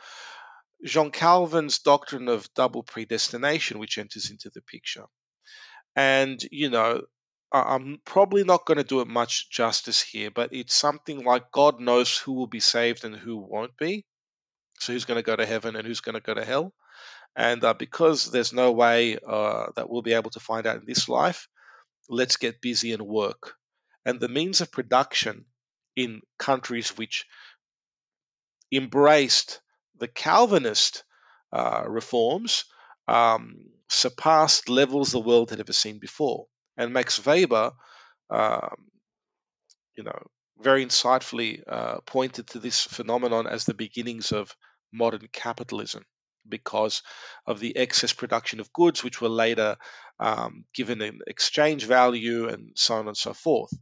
Jean Calvin's doctrine of double predestination, which enters into the picture. And, you know, I'm probably not going to do it much justice here, but it's something like God knows who will be saved and who won't be. So, who's going to go to heaven and who's going to go to hell? And uh, because there's no way uh, that we'll be able to find out in this life, let's get busy and work. And the means of production in countries which embraced the Calvinist uh, reforms um, surpassed levels the world had ever seen before. And Max Weber, um, you know, very insightfully uh, pointed to this phenomenon as the beginnings of modern capitalism because of the excess production of goods, which were later um, given an exchange value and so on and so forth.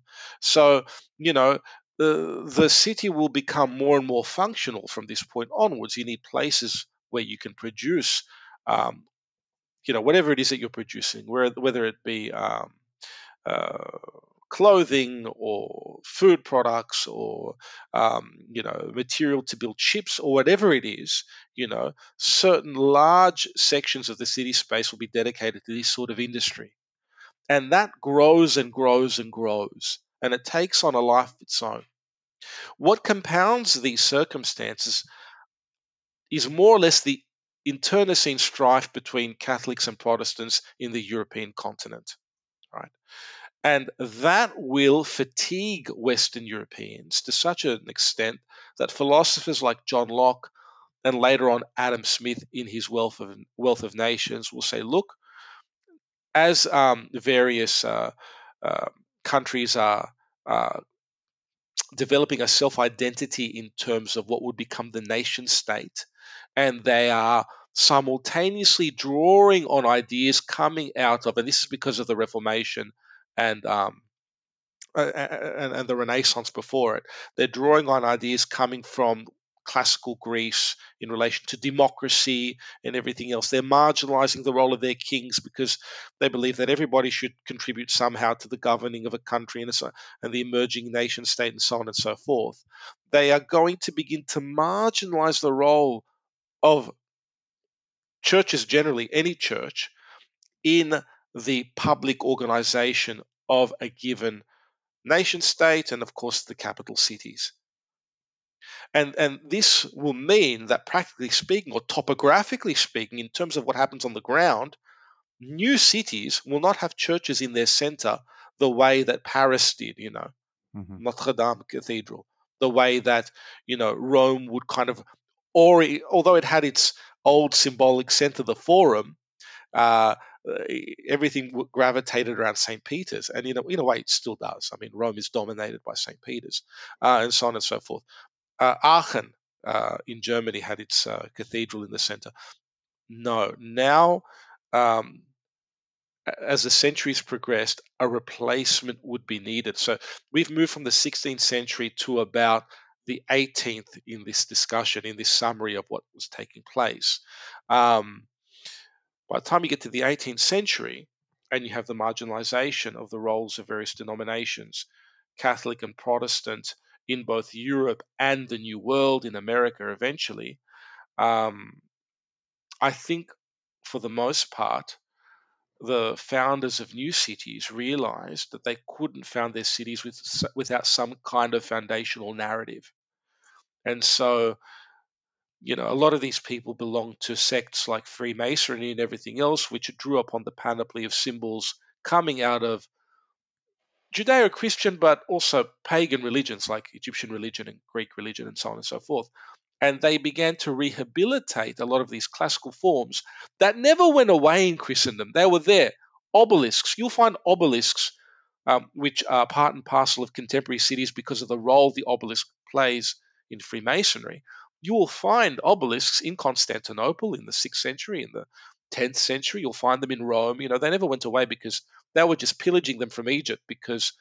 So, you know, the, the city will become more and more functional from this point onwards. You need places where you can produce, um, you know, whatever it is that you're producing, whether it be um, uh, clothing or food products or um, you know material to build ships or whatever it is you know certain large sections of the city space will be dedicated to this sort of industry. And that grows and grows and grows and it takes on a life of its own. What compounds these circumstances is more or less the internecine strife between catholics and protestants in the european continent right and that will fatigue Western Europeans to such an extent that philosophers like John Locke and later on Adam Smith in his Wealth of, Wealth of Nations will say, look, as um, various uh, uh, countries are uh, developing a self identity in terms of what would become the nation state, and they are simultaneously drawing on ideas coming out of, and this is because of the Reformation and um, and, and the Renaissance before it. They're drawing on ideas coming from classical Greece in relation to democracy and everything else. They're marginalizing the role of their kings because they believe that everybody should contribute somehow to the governing of a country and, and the emerging nation state and so on and so forth. They are going to begin to marginalize the role of churches generally, any church, in the public organization of a given nation state and, of course, the capital cities. And, and this will mean that, practically speaking, or topographically speaking, in terms of what happens on the ground, new cities will not have churches in their center the way that Paris did, you know, mm-hmm. Notre Dame Cathedral, the way that, you know, Rome would kind of, or although it had its old symbolic center, the Forum, uh, everything gravitated around St. Peter's, and you know, in a way, it still does. I mean, Rome is dominated by St. Peter's, uh, and so on and so forth. Uh, Aachen uh, in Germany had its uh, cathedral in the center. No, now um, as the centuries progressed, a replacement would be needed. So we've moved from the 16th century to about the 18th in this discussion, in this summary of what was taking place. Um, by the time you get to the 18th century, and you have the marginalization of the roles of various denominations, Catholic and Protestant, in both Europe and the New World, in America eventually, um, I think for the most part, the founders of new cities realized that they couldn't found their cities with, without some kind of foundational narrative. And so, you know, a lot of these people belong to sects like Freemasonry and everything else, which drew upon the panoply of symbols coming out of Judeo Christian, but also pagan religions like Egyptian religion and Greek religion and so on and so forth and they began to rehabilitate a lot of these classical forms that never went away in Christendom. They were there. Obelisks. You'll find obelisks, um, which are part and parcel of contemporary cities because of the role the obelisk plays in Freemasonry. You will find obelisks in Constantinople in the 6th century, in the 10th century. You'll find them in Rome. You know, they never went away because they were just pillaging them from Egypt because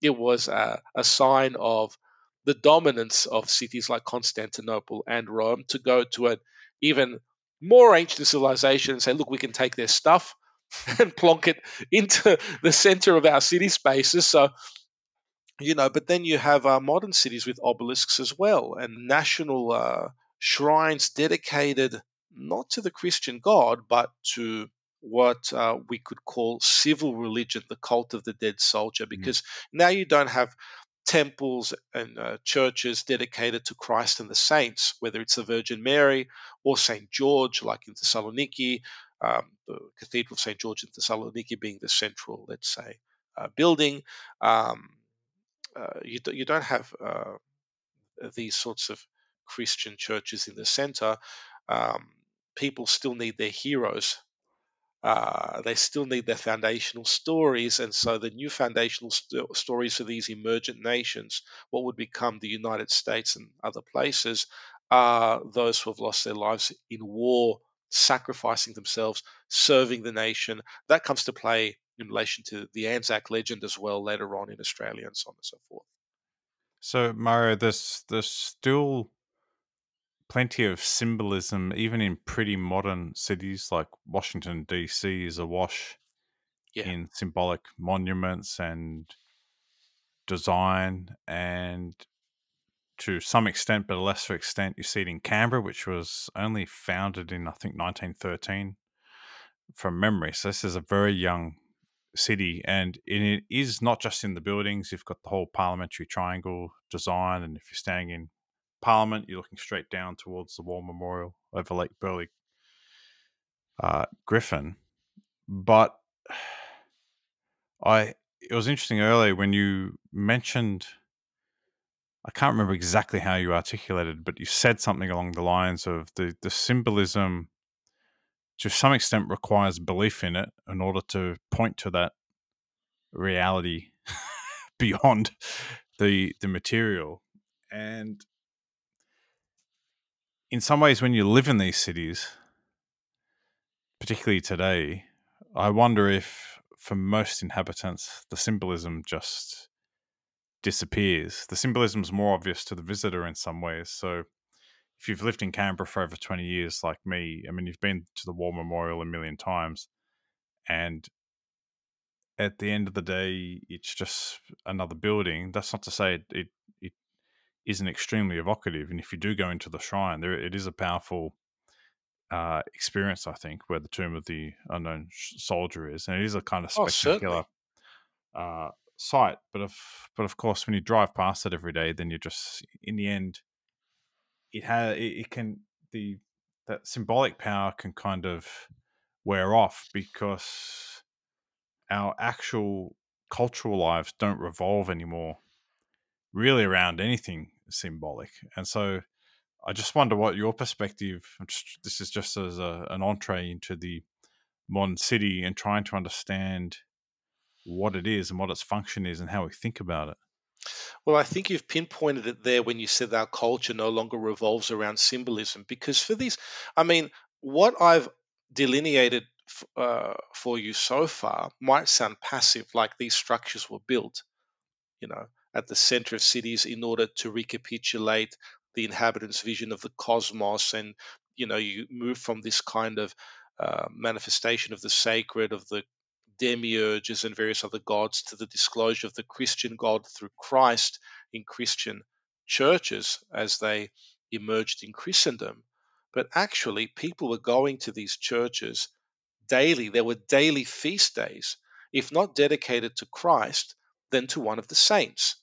it was a, a sign of the dominance of cities like Constantinople and Rome to go to an even more ancient civilization and say, look, we can take their stuff and plonk it into the center of our city spaces. So, you know, but then you have uh, modern cities with obelisks as well and national uh, shrines dedicated not to the Christian God, but to what uh, we could call civil religion, the cult of the dead soldier, mm. because mm. now you don't have temples and uh, churches dedicated to Christ and the saints, whether it's the Virgin Mary or St. George, like in Thessaloniki, um, the Cathedral of St. George in Thessaloniki being the central, let's say, uh, building. Um, uh, you, do, you, don't have uh, these sorts of Christian churches in the center. Um, people still need their heroes uh, they still need their foundational stories. And so the new foundational st- stories for these emergent nations, what would become the United States and other places, are those who have lost their lives in war, sacrificing themselves, serving the nation. That comes to play in relation to the Anzac legend as well later on in Australia and so on and so forth. So, Mario, there's, there's still plenty of symbolism, even in pretty modern cities like Washington, D.C., is awash yeah. in symbolic monuments and design. And to some extent, but a lesser extent, you see it in Canberra, which was only founded in, I think, 1913 from memory. So this is a very young city and it is not just in the buildings you've got the whole parliamentary triangle design and if you're staying in Parliament, you're looking straight down towards the War Memorial over Lake Burley uh, Griffin. But I it was interesting earlier when you mentioned I can't remember exactly how you articulated, but you said something along the lines of the, the symbolism to some extent requires belief in it in order to point to that reality beyond the the material. And in some ways, when you live in these cities, particularly today, I wonder if for most inhabitants, the symbolism just disappears. The symbolism is more obvious to the visitor in some ways. So, if you've lived in Canberra for over 20 years, like me, I mean, you've been to the War Memorial a million times. And at the end of the day, it's just another building. That's not to say it, it isn't extremely evocative. And if you do go into the shrine, there it is a powerful uh, experience, I think, where the tomb of the unknown soldier is, and it is a kind of oh, spectacular uh, site. But of but of course, when you drive past it every day, then you're just in the end, it has it, it can the that symbolic power can kind of wear off because our actual cultural lives don't revolve anymore really around anything symbolic. And so i just wonder what your perspective this is just as a, an entree into the modern city and trying to understand what it is and what its function is and how we think about it well, I think you've pinpointed it there when you said our culture no longer revolves around symbolism. Because for these, I mean, what I've delineated uh, for you so far might sound passive, like these structures were built, you know, at the center of cities in order to recapitulate the inhabitants' vision of the cosmos, and you know, you move from this kind of uh, manifestation of the sacred, of the demiurges and various other gods to the disclosure of the Christian God through Christ in Christian churches as they emerged in Christendom. But actually, people were going to these churches daily. There were daily feast days, if not dedicated to Christ, then to one of the saints.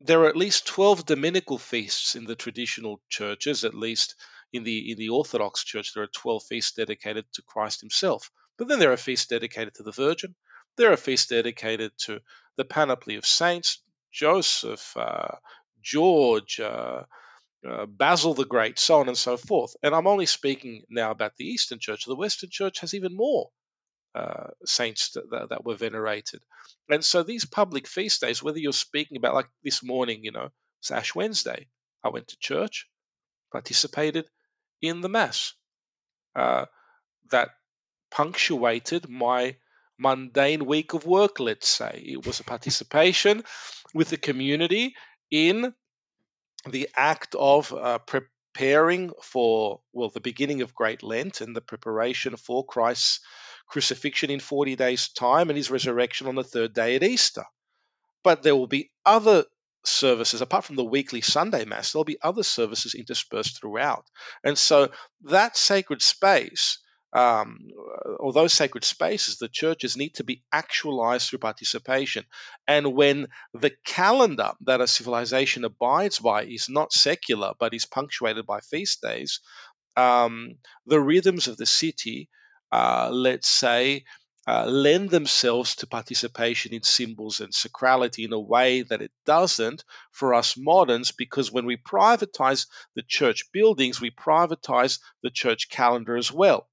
There are at least 12 dominical feasts in the traditional churches, at least in the, in the Orthodox Church, there are 12 feasts dedicated to Christ himself. But then there are feasts dedicated to the Virgin. There are feasts dedicated to the panoply of saints, Joseph, uh, George, uh, uh, Basil the Great, so on and so forth. And I'm only speaking now about the Eastern Church. The Western Church has even more uh, saints that, that, were venerated. And so these public feast days, whether you're speaking about like this morning, you know, it's Ash Wednesday, I went to church, participated in the Mass. Uh, that punctuated my mundane week of work, let's say. It was a participation with the community in the act of uh, preparing for, well, the beginning of Great Lent and the preparation for Christ's crucifixion in 40 days' time and his resurrection on the third day at Easter. But there will be other services, apart from the weekly Sunday Mass, there'll be other services interspersed throughout. And so that sacred space um, or those sacred spaces, the churches need to be actualized through participation. And when the calendar that a civilization abides by is not secular but is punctuated by feast days, um, the rhythms of the city, uh, let's say, uh, lend themselves to participation in symbols and sacrality in a way that it doesn't for us moderns, because when we privatize the church buildings, we privatize the church calendar as well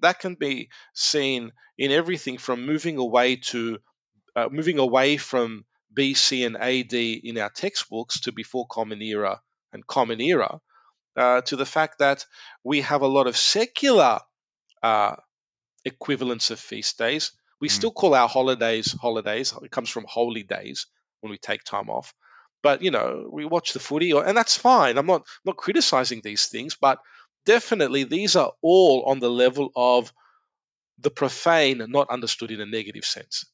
that can be seen in everything from moving away to uh, moving away from BC and AD in our textbooks to before Common Era and Common Era, uh, to the fact that we have a lot of secular uh, equivalents of feast days. We mm. still call our holidays holidays. It comes from holy days when we take time off. But you know, we watch the footy, and that's fine. I'm not not criticizing these things, but definitely these are all on the level of the profane, not understood in a negative sense.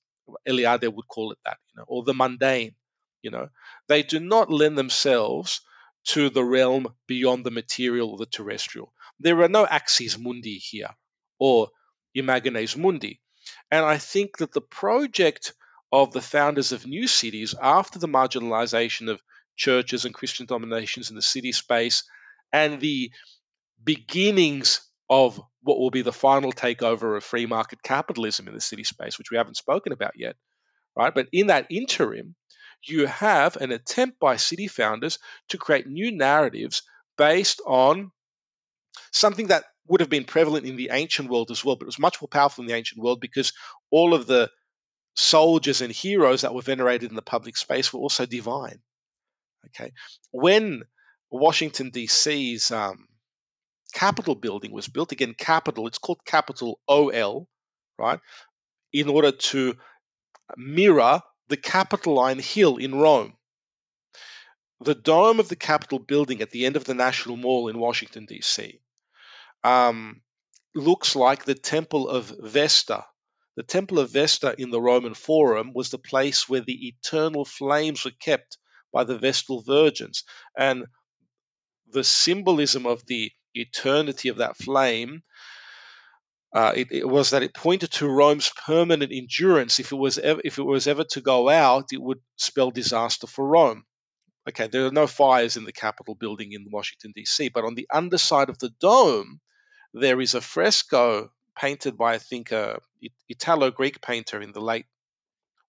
Eliade would call it that, you know, or the mundane. You know, they do not lend themselves to the realm beyond the material or the terrestrial. There are no axis mundi here, or imagines mundi. And I think that the project of the founders of new cities after the marginalization of churches and Christian dominations in the city space and the beginnings of what will be the final takeover of free market capitalism in the city space, which we haven't spoken about yet, right? But in that interim, you have an attempt by city founders to create new narratives based on something that would have been prevalent in the ancient world as well, but it was much more powerful in the ancient world because all of the soldiers and heroes that were venerated in the public space were also divine. Okay, when Washington D.C.'s um, Capitol building was built. Again, Capitol, it's called Capitol OL, right? In order to mirror the Capitoline Hill in Rome. The dome of the Capitol building at the end of the National Mall in Washington, D.C., um, looks like the Temple of Vesta. The Temple of Vesta in the Roman Forum was the place where the eternal flames were kept by the Vestal Virgins. And the symbolism of the eternity of that flame uh, it, it, was that it pointed to Rome's permanent endurance. If it was ever, if it was ever to go out, it would spell disaster for Rome. Okay, there are no fires in the Capitol building in Washington D.C., but on the underside of the dome, there is a fresco painted by I think a Italo-Greek painter in the late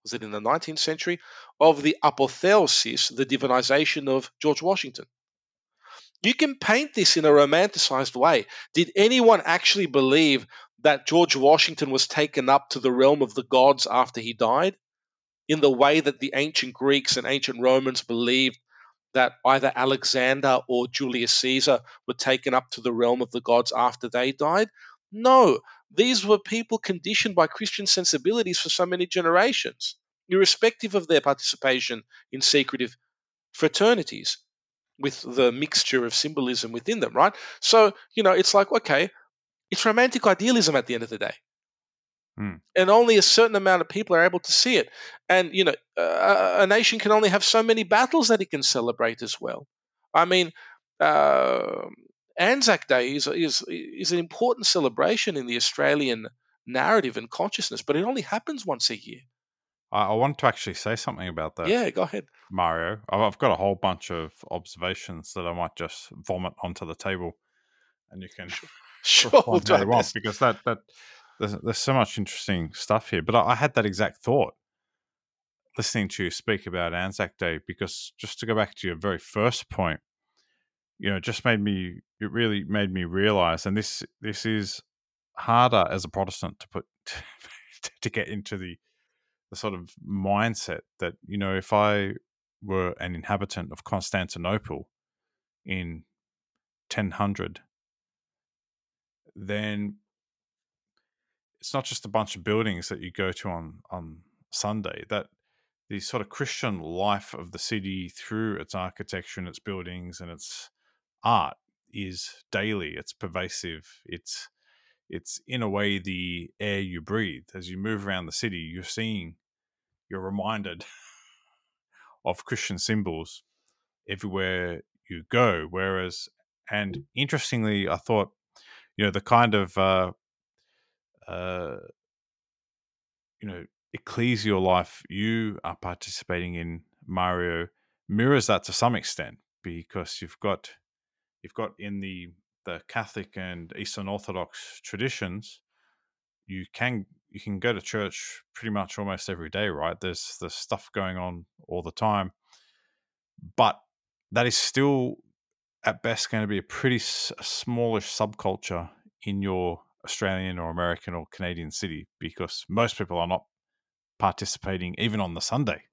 was it in the 19th century of the apotheosis, the divinization of George Washington. You can paint this in a romanticized way. Did anyone actually believe that George Washington was taken up to the realm of the gods after he died? In the way that the ancient Greeks and ancient Romans believed that either Alexander or Julius Caesar were taken up to the realm of the gods after they died? No, these were people conditioned by Christian sensibilities for so many generations, irrespective of their participation in secretive fraternities with the mixture of symbolism within them, right? So, you know, it's like, okay, it's romantic idealism at the end of the day. Hmm. And only a certain amount of people are able to see it. And, you know, uh, a nation can only have so many battles that it can celebrate as well. I mean, uh, Anzac Day is, is, is an important celebration in the Australian narrative and consciousness, but it only happens once a year. I, I want to actually say something about that. Yeah, go ahead. Mario. I've got a whole bunch of observations that I might just vomit onto the table, and you can sure we'll do best. because that that there's, there's so much interesting stuff here. But I, I had that exact thought listening to you speak about Anzac Day because just to go back to your very first point, you know, it just made me it really made me realize, and this this is harder as a Protestant to put to get into the the sort of mindset that you know if I were an inhabitant of Constantinople in 1000, then it's not just a bunch of buildings that you go to on on Sunday. That the sort of Christian life of the city through its architecture and its buildings and its art is daily. It's pervasive. It's it's in a way the air you breathe as you move around the city. You're seeing, you're reminded of Christian symbols everywhere you go. Whereas, and interestingly, I thought, you know, the kind of, uh, uh, you know, ecclesial life you are participating in, Mario, mirrors that to some extent because you've got, you've got in the the Catholic and Eastern Orthodox traditions, you can you can go to church pretty much almost every day, right? There's there's stuff going on all the time, but that is still at best going to be a pretty s- smallish subculture in your Australian or American or Canadian city because most people are not participating even on the Sunday.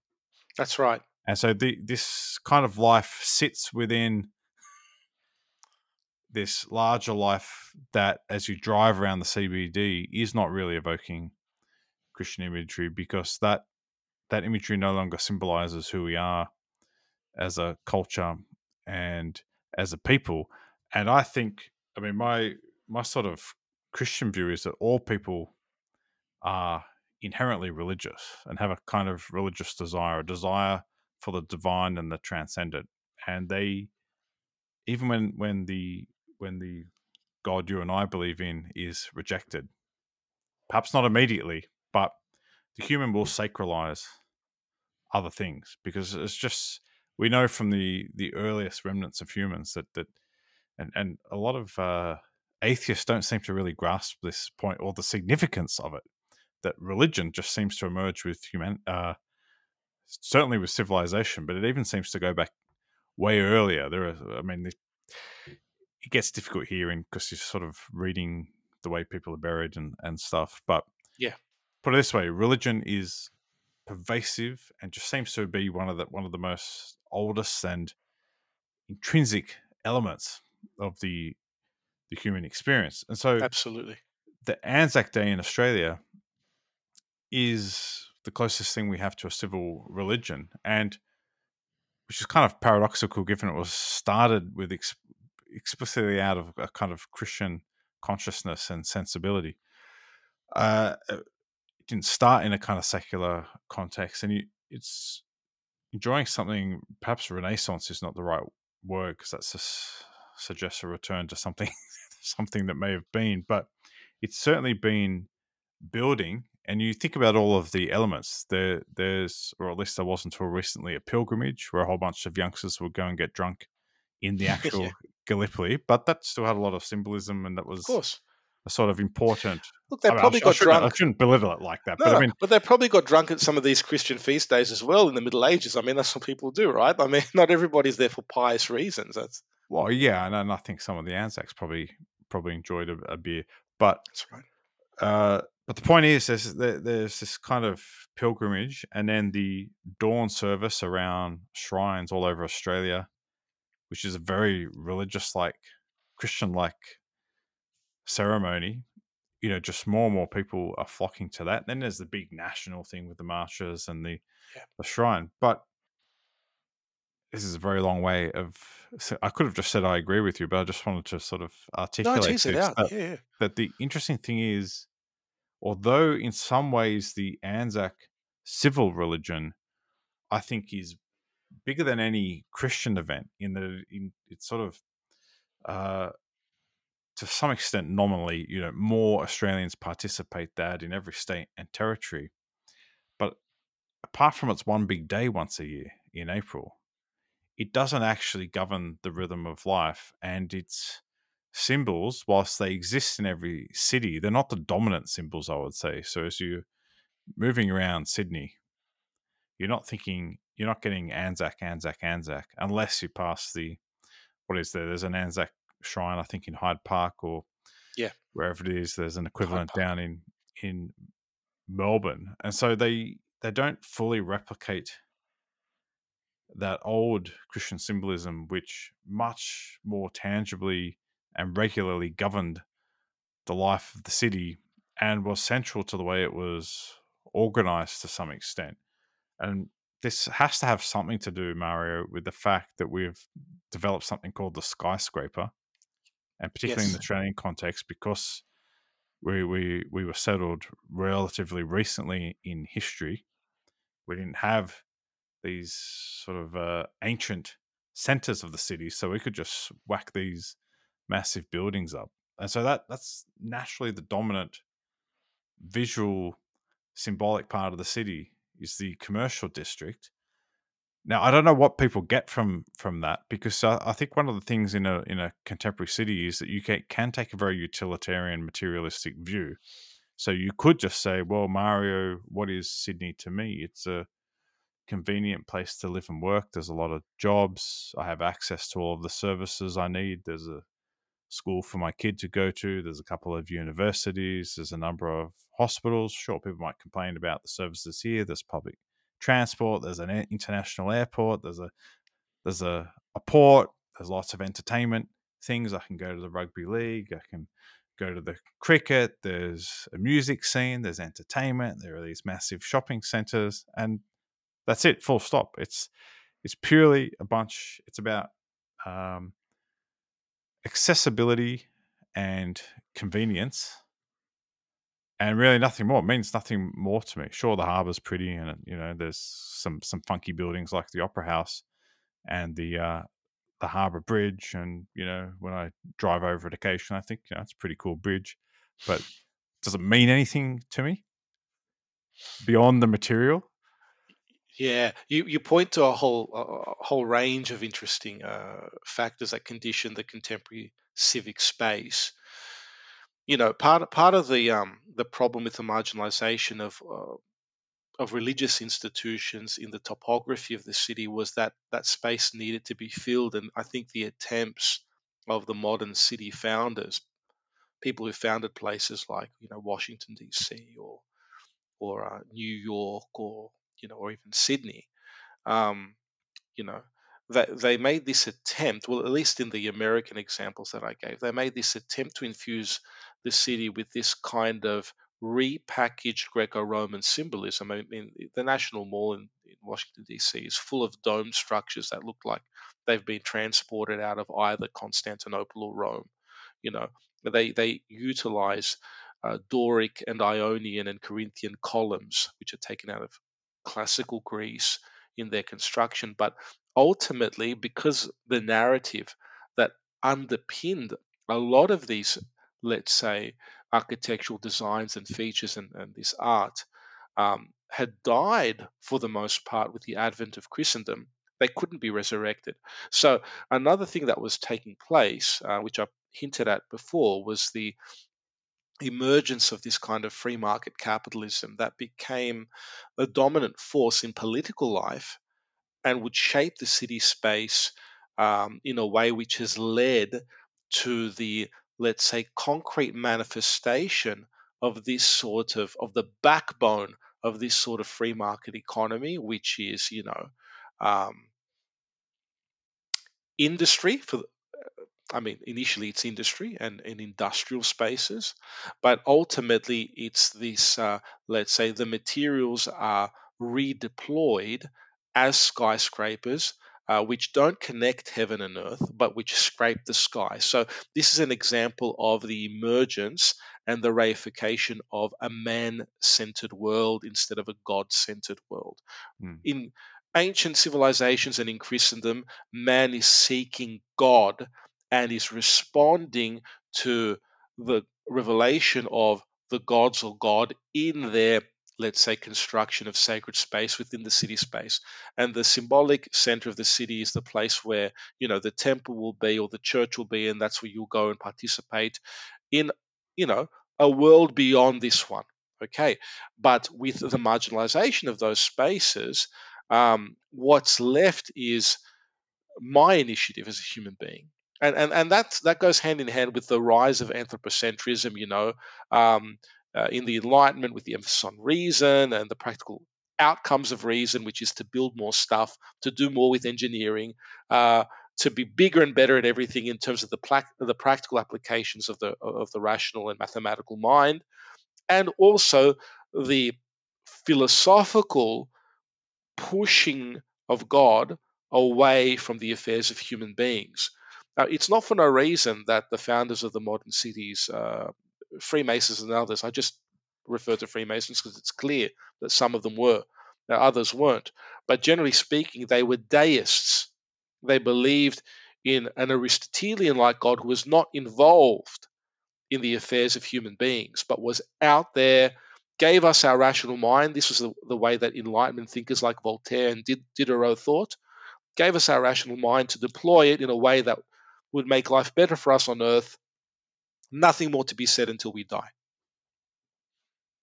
That's right. And so the, this kind of life sits within this larger life that, as you drive around the CBD, is not really evoking Christian imagery because that that imagery no longer symbolizes who we are as a culture and as a people. And I think, I mean, my my sort of Christian view is that all people are inherently religious and have a kind of religious desire, a desire for the divine and the transcendent. And they, even when when the when the God you and I believe in is rejected. Perhaps not immediately, but the human will sacralize other things because it's just we know from the the earliest remnants of humans that that and and a lot of uh, atheists don't seem to really grasp this point or the significance of it. That religion just seems to emerge with human, uh, certainly with civilization, but it even seems to go back way earlier. There are, I mean, the, it gets difficult hearing because you're sort of reading the way people are buried and, and stuff. But yeah, put it this way: religion is pervasive and just seems to be one of the one of the most oldest and intrinsic elements of the the human experience. And so, absolutely, the Anzac Day in Australia is the closest thing we have to a civil religion, and which is kind of paradoxical given it was started with ex- explicitly out of a kind of Christian consciousness and sensibility. Uh, it didn't start in a kind of secular context, and you, it's enjoying something. Perhaps Renaissance is not the right word because that suggests a return to something, something that may have been. But it's certainly been building. And you think about all of the elements. There, there's, or at least there was until recently, a pilgrimage where a whole bunch of youngsters would go and get drunk in the actual Gallipoli, but that still had a lot of symbolism, and that of was course. a sort of important. Look, they I, mean, probably I got shouldn't, I drunk. shouldn't belittle it like that, No, but I mean, but they probably got drunk at some of these Christian feast days as well in the Middle Ages. I mean, that's what people do, right? I mean, not everybody's there for pious reasons. That's well, yeah, and, and I think some of the Anzacs probably probably enjoyed a, a beer, but that's right. uh, but the point is, there's there's this kind of pilgrimage, and then the dawn service around shrines all over Australia, which is a very religious, like Christian, like ceremony. You know, just more and more people are flocking to that. Then there's the big national thing with the marches and the Yeah. the shrine, but this is a very long way of. I could have just said I agree with you, but I just wanted to sort of articulate tease it this, out. that, yeah. that the interesting thing is, although in some ways the Anzac civil religion, I think, is bigger than any Christian event in that it, it's sort of, uh, to some extent, nominally, you know, more Australians participate that in every state and territory. But apart from its one big day once a year in April, it doesn't actually govern the rhythm of life and its symbols whilst they exist in every city they're not the dominant symbols i would say so as you're moving around sydney you're not thinking you're not getting anzac anzac anzac unless you pass the what is there there's an anzac shrine i think in hyde park or Yeah. wherever it is there's an equivalent down in in melbourne and so they they don't fully replicate that old Christian symbolism, which much more tangibly and regularly governed the life of the city and was central to the way it was organized to some extent. And this has to have something to do, Mario, with the fact that we've developed something called the skyscraper, and particularly in the Yes. Australian context, because we we we were settled relatively recently in history. We didn't have these sort of uh, ancient centers of the city, so we could just whack these massive buildings up, and so that that's naturally the dominant visual symbolic part of the city is the commercial district. Now, I don't know what people get from from that because I, I think one of the things in a in a contemporary city is that you can, can take a very utilitarian, materialistic view. So you could just say, "Well, Mario, what is Sydney to me? It's a convenient place to live and work. There's a lot of jobs. I have access to all of the services I need. There's a school for my kid to go to. There's a couple of universities. There's a number of hospitals. Sure, people might complain about the services here. There's public transport. There's an international airport. There's a there's a, a port. There's lots of entertainment things. I can go to the rugby league. I can go to the cricket. There's a music scene. There's entertainment. There are these massive shopping centers, and that's it. Full stop. It's it's purely a bunch. It's about um, accessibility and convenience, and really nothing more. It means nothing more to me. Sure, the harbour's pretty, and you know, there's some some funky buildings like the Opera House and the uh, the Harbour Bridge, and you know, when I drive over it occasionally, I think you know, it's a pretty cool bridge, but does it mean anything to me beyond the material? Yeah, you, you point to a whole a whole range of interesting uh, factors that condition the contemporary civic space. You know, part part of the um, the problem with the marginalization of uh, of religious institutions in the topography of the city was that that space needed to be filled, and I think the attempts of the modern city founders, people who founded places like you know Washington D.C. or or uh, New York or you know or even Sydney, um, you know, that they made this attempt, well, at least in the American examples that I gave, they made this attempt to infuse the city with this kind of repackaged Greco-Roman symbolism. I mean, the National Mall in, in Washington D.C. is full of dome structures that look like they've been transported out of either Constantinople or Rome. You know, they they utilize uh, Doric and Ionian and Corinthian columns, which are taken out of classical Greece in their construction. But ultimately, because the narrative that underpinned a lot of these, let's say, architectural designs and features and, and this art um, had died for the most part with the advent of Christendom. They couldn't be resurrected. So, another thing that was taking place, uh, which I hinted at before, was the emergence of this kind of free market capitalism that became a dominant force in political life and would shape the city space um, in a way which has led to the, let's say, concrete manifestation of this sort of, of the backbone of this sort of free market economy, which is, you know, um, industry for I mean, initially it's industry and in industrial spaces, but ultimately it's this, uh, let's say, the materials are redeployed as skyscrapers, uh, which don't connect heaven and earth, but which scrape the sky. So, this is an example of the emergence and the reification of a man centered world instead of a God centered world. Mm. In ancient civilizations and in Christendom, man is seeking God and is responding to the revelation of the gods or God in their, let's say, construction of sacred space within the city space. And the symbolic center of the city is the place where, you know, the temple will be or the church will be, and that's where you'll go and participate in, you know, a world beyond this one. Okay. But with the marginalization of those spaces, um, what's left is my initiative as a human being and and and that that goes hand in hand with the rise of anthropocentrism. You know, um, uh, in the Enlightenment, with the emphasis on reason and the practical outcomes of reason, which is to build more stuff, to do more with engineering, uh, to be bigger and better at everything in terms of the pla- the practical applications of the of the rational and mathematical mind, and also the philosophical pushing of God away from the affairs of human beings. Now, it's not for no reason that the founders of the modern cities, uh, Freemasons and others, I just refer to Freemasons because it's clear that some of them were, now others weren't. But generally speaking, they were deists. They believed in an Aristotelian like God who was not involved in the affairs of human beings, but was out there, gave us our rational mind. This was the, the way that Enlightenment thinkers like Voltaire and Diderot thought, gave us our rational mind to deploy it in a way that would make life better for us on earth. Nothing more to be said until we die.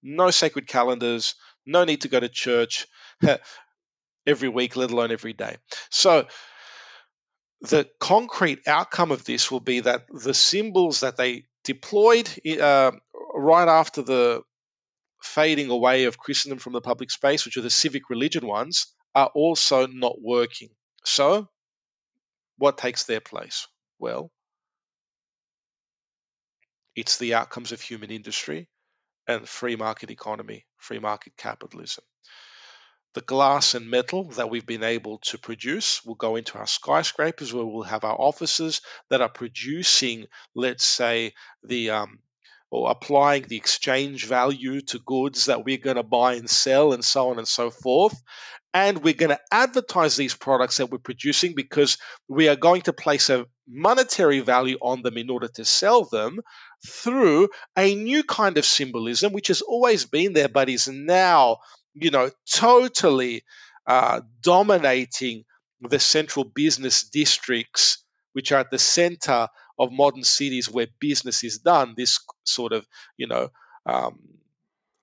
No sacred calendars, no need to go to church every week, let alone every day. So, the concrete outcome of this will be that the symbols that they deployed uh, right after the fading away of Christendom from the public space, which are the civic religion ones, are also not working. So, what takes their place? Well, it's the outcomes of human industry and free market economy, free market capitalism. The glass and metal that we've been able to produce will go into our skyscrapers where we'll have our offices that are producing, let's say, the um, or applying the exchange value to goods that we're going to buy and sell and so on and so forth. And we're going to advertise these products that we're producing because we are going to place a monetary value on them in order to sell them through a new kind of symbolism which has always been there but is now you know totally uh, dominating the central business districts which are at the center of modern cities where business is done this sort of you know um,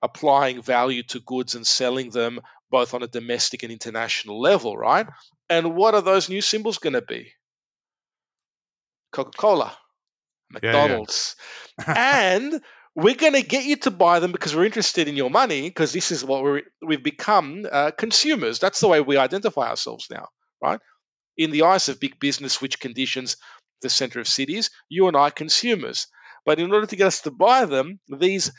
applying value to goods and selling them both on a domestic and international level, right? And what are those new symbols going to be? Coca Cola, McDonald's. Yeah, yeah. and we're going to get you to buy them because we're interested in your money because this is what we're, we've become uh, consumers. That's the way we identify ourselves now, right? In the eyes of big business, which conditions the center of cities, you and I consumers. But in order to get us to buy them, these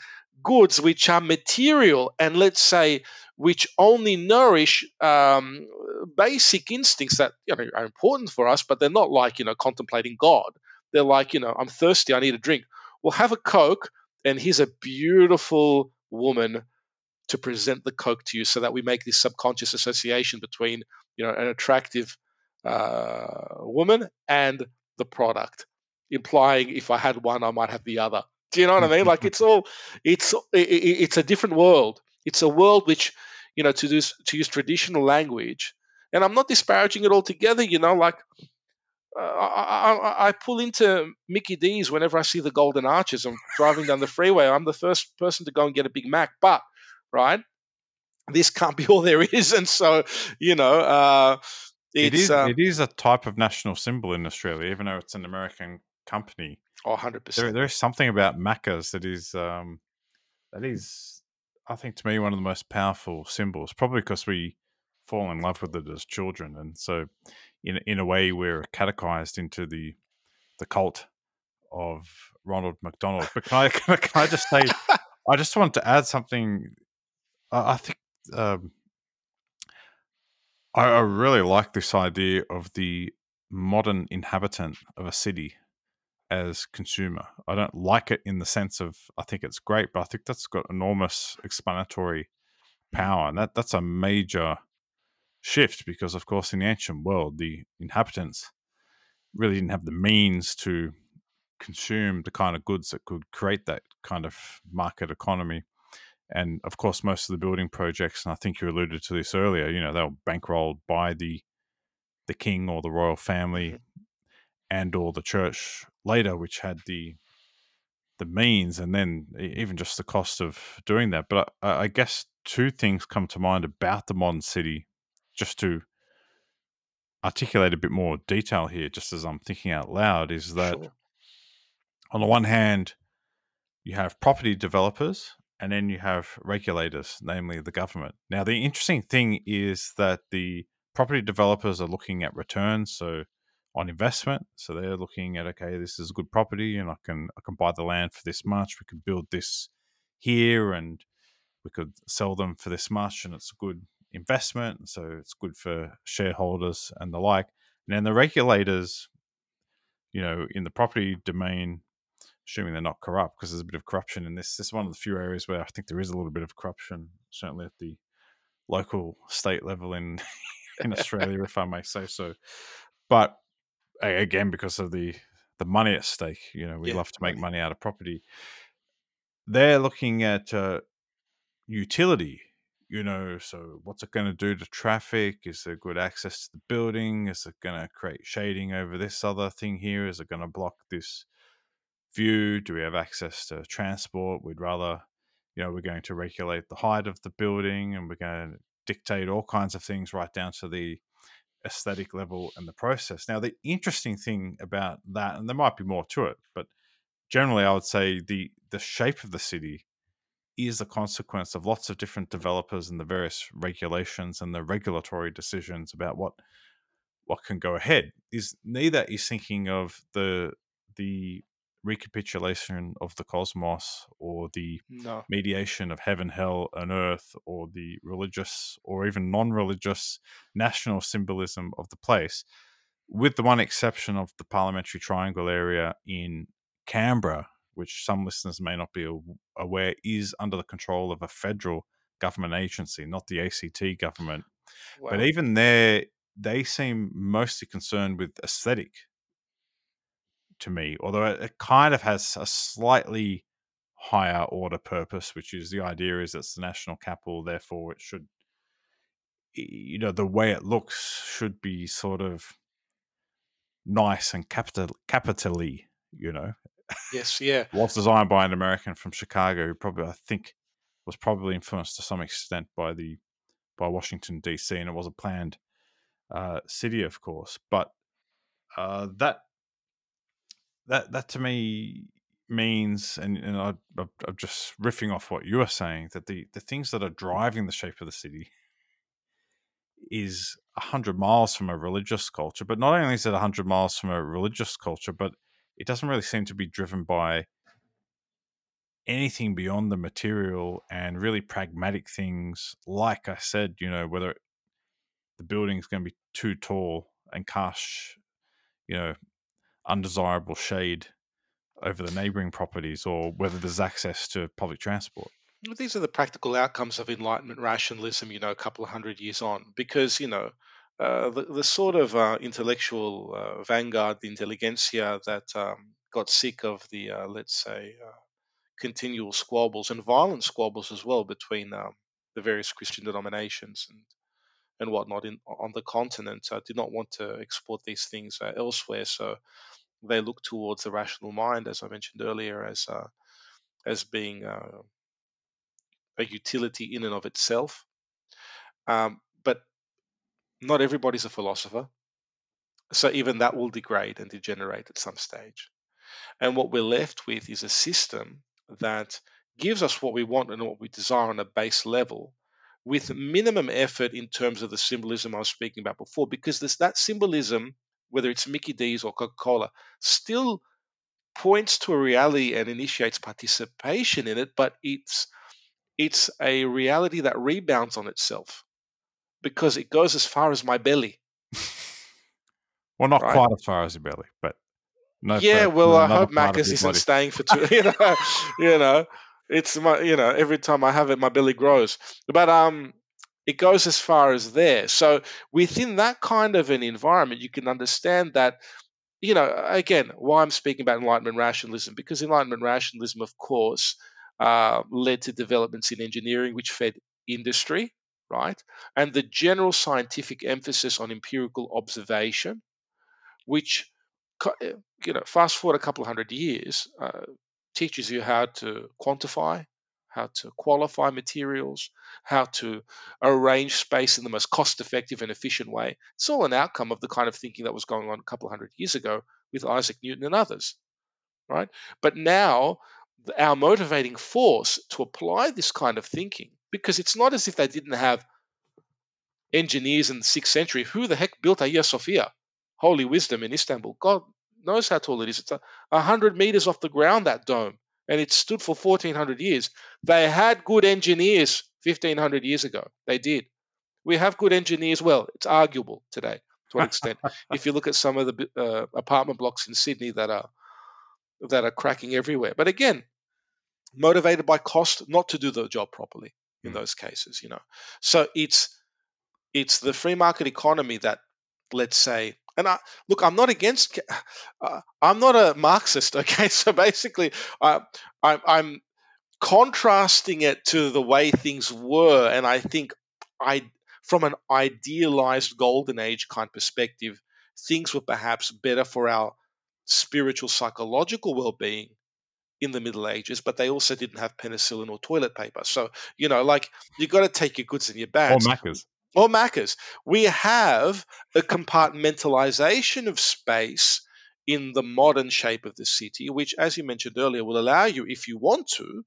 goods which are material and let's say which only nourish um, basic instincts that you know, are important for us, but they're not like you know contemplating God. They're like you know I'm thirsty, I need a drink. Well, have a Coke, and here's a beautiful woman to present the Coke to you, so that we make this subconscious association between you know an attractive uh, woman and the product, implying if I had one, I might have the other. Do you know what I mean? Like it's all, it's it's a different world. It's a world which, you know, to use to use traditional language, and I'm not disparaging it altogether. You know, like uh, I, I, I, pull into Mickey D's whenever I see the Golden Arches. I'm driving down the freeway. I'm the first person to go and get a Big Mac. But right, this can't be all there is, and so you know, uh, it is. Uh, it is a type of national symbol in Australia, even though it's an American company. Oh, 100 percent. There, there's something about Macca's that is um, that is, I think, to me, one of the most powerful symbols. Probably because we fall in love with it as children, and so in in a way we're catechized into the the cult of Ronald McDonald. But can I can I, just say, I just want to add something. I, I think um, I, I really like this idea of the modern inhabitant of a city as consumer. I don't like it in the sense of I think it's great, but I think that's got enormous explanatory mm-hmm. power, and that that's a major shift because, of course, in the ancient world, the inhabitants really didn't have the means to consume the kind of goods that could create that kind of market economy. And of course, most of the building projects, and I think you alluded to this earlier, you know, they were bankrolled by the the king or the royal family mm-hmm. and or the church later, which had the the means and then even just the cost of doing that. But I, I guess two things come to mind about the modern city just to articulate a bit more detail here, just as I'm thinking out loud, is that sure. on the one hand, you have property developers and then you have regulators, namely the government. Now, the interesting thing is that the property developers are looking at returns, so on investment. So they're looking at okay, this is a good property, and I can I can buy the land for this much. We could build this here, and we could sell them for this much, and it's a good investment, so it's good for shareholders and the like. And then the regulators, you know, in the property domain, assuming they're not corrupt, because there's a bit of corruption in this. This is one of the few areas where I think there is a little bit of corruption, certainly at the local state level in in Australia, if I may say so. But again, because of the the money at stake, you know, we yeah, love to make money out of property. They're looking at uh, utility you know, so what's it going to do to traffic? Is there good access to the building? Is it going to create shading over this other thing here? Is it going to block this view? Do we have access to transport? We'd rather, you know, we're going to regulate the height of the building and we're going to dictate all kinds of things right down to the aesthetic level and the process. Now, the interesting thing about that, and there might be more to it, but generally I would say the the shape of the city is a consequence of lots of different developers and the various regulations and the regulatory decisions about what what can go ahead is neither is thinking of the the recapitulation of the cosmos or the no. mediation of heaven hell and earth or the religious or even non-religious national symbolism of the place with the one exception of the parliamentary triangle area in canberra which some listeners may not be aware is under the control of a federal government agency, not the ACT government. Wow. But even there, they seem mostly concerned with aesthetic to me, although it kind of has a slightly higher order purpose, which is the idea is it's the national capital, therefore it should, you know, the way it looks should be sort of nice and capital capitally, you know, Yes, yeah. was designed by an American from Chicago, who probably I think was probably influenced to some extent by the by Washington D.C. and it was a planned uh, city, of course. But uh, that that that to me means, and, and I, I'm just riffing off what you were saying, that the the things that are driving the shape of the city is a hundred miles from a religious culture. But not only is it a hundred miles from a religious culture, but it doesn't really seem to be driven by anything beyond the material and really pragmatic things. Like I said, you know, whether the building is going to be too tall and cast, you know, undesirable shade over the neighboring properties or whether there's access to public transport. These are the practical outcomes of Enlightenment rationalism, you know, a couple of hundred years on, because, you know, uh, the, the sort of uh, intellectual uh, vanguard, the intelligentsia that um, got sick of the, uh, let's say, uh, continual squabbles and violent squabbles as well between um, the various Christian denominations and and whatnot in on the continent. I did not want to export these things uh, elsewhere, so they look towards the rational mind, as I mentioned earlier, as uh, as being uh, a utility in and of itself. Um, but not everybody's a philosopher, so even that will degrade and degenerate at some stage. And what we're left with is a system that gives us what we want and what we desire on a base level with minimum effort in terms of the symbolism I was speaking about before, because this, that symbolism, whether it's Mickey D's or Coca Cola, still points to a reality and initiates participation in it, but it's it's a reality that rebounds on itself because it goes as far as my belly. well, not right? quite as far as your belly, but no. Yeah, well, I hope Macca's isn't body. staying for two. You know, you know, it's my, you know, every time I have it, my belly grows. But um, it goes as far as there. So within that kind of an environment, you can understand that you know, again, why I'm speaking about Enlightenment rationalism, because Enlightenment rationalism, of course, uh, led to developments in engineering, which fed industry, right? And the general scientific emphasis on empirical observation, which, uh, you know, fast forward a couple hundred years, uh, teaches you how to quantify, how to qualify materials, how to arrange space in the most cost effective and efficient way. It's all an outcome of the kind of thinking that was going on a couple of hundred years ago with Isaac Newton and others, right? But now, our motivating force to apply this kind of thinking, because it's not as if they didn't have engineers in the sixth century. Who the heck built Hagia Sophia? Holy wisdom in Istanbul. God knows how tall it is. It's a, 100 meters off the ground, that dome and it stood for 1400 years. They had good engineers 1500 years ago. They did. We have good engineers. Well, it's arguable today to what extent. if you look at some of the uh, apartment blocks in Sydney that are that are cracking everywhere, but again, motivated by cost, not to do the job properly in mm. those cases. You know, so it's it's the free market economy that, let's say, and I look, I'm not against. Uh, I'm not a Marxist. Okay, so basically, I, I, I'm contrasting it to the way things were, and I think I, from an idealized golden age kind of perspective, things were perhaps better for our spiritual psychological well-being in the Middle Ages, but they also didn't have penicillin or toilet paper. So you know, like you got to take your goods and your bads. Or Maccas or Macca's, we have a compartmentalization of space in the modern shape of the city, which, as you mentioned earlier, will allow you, if you want to,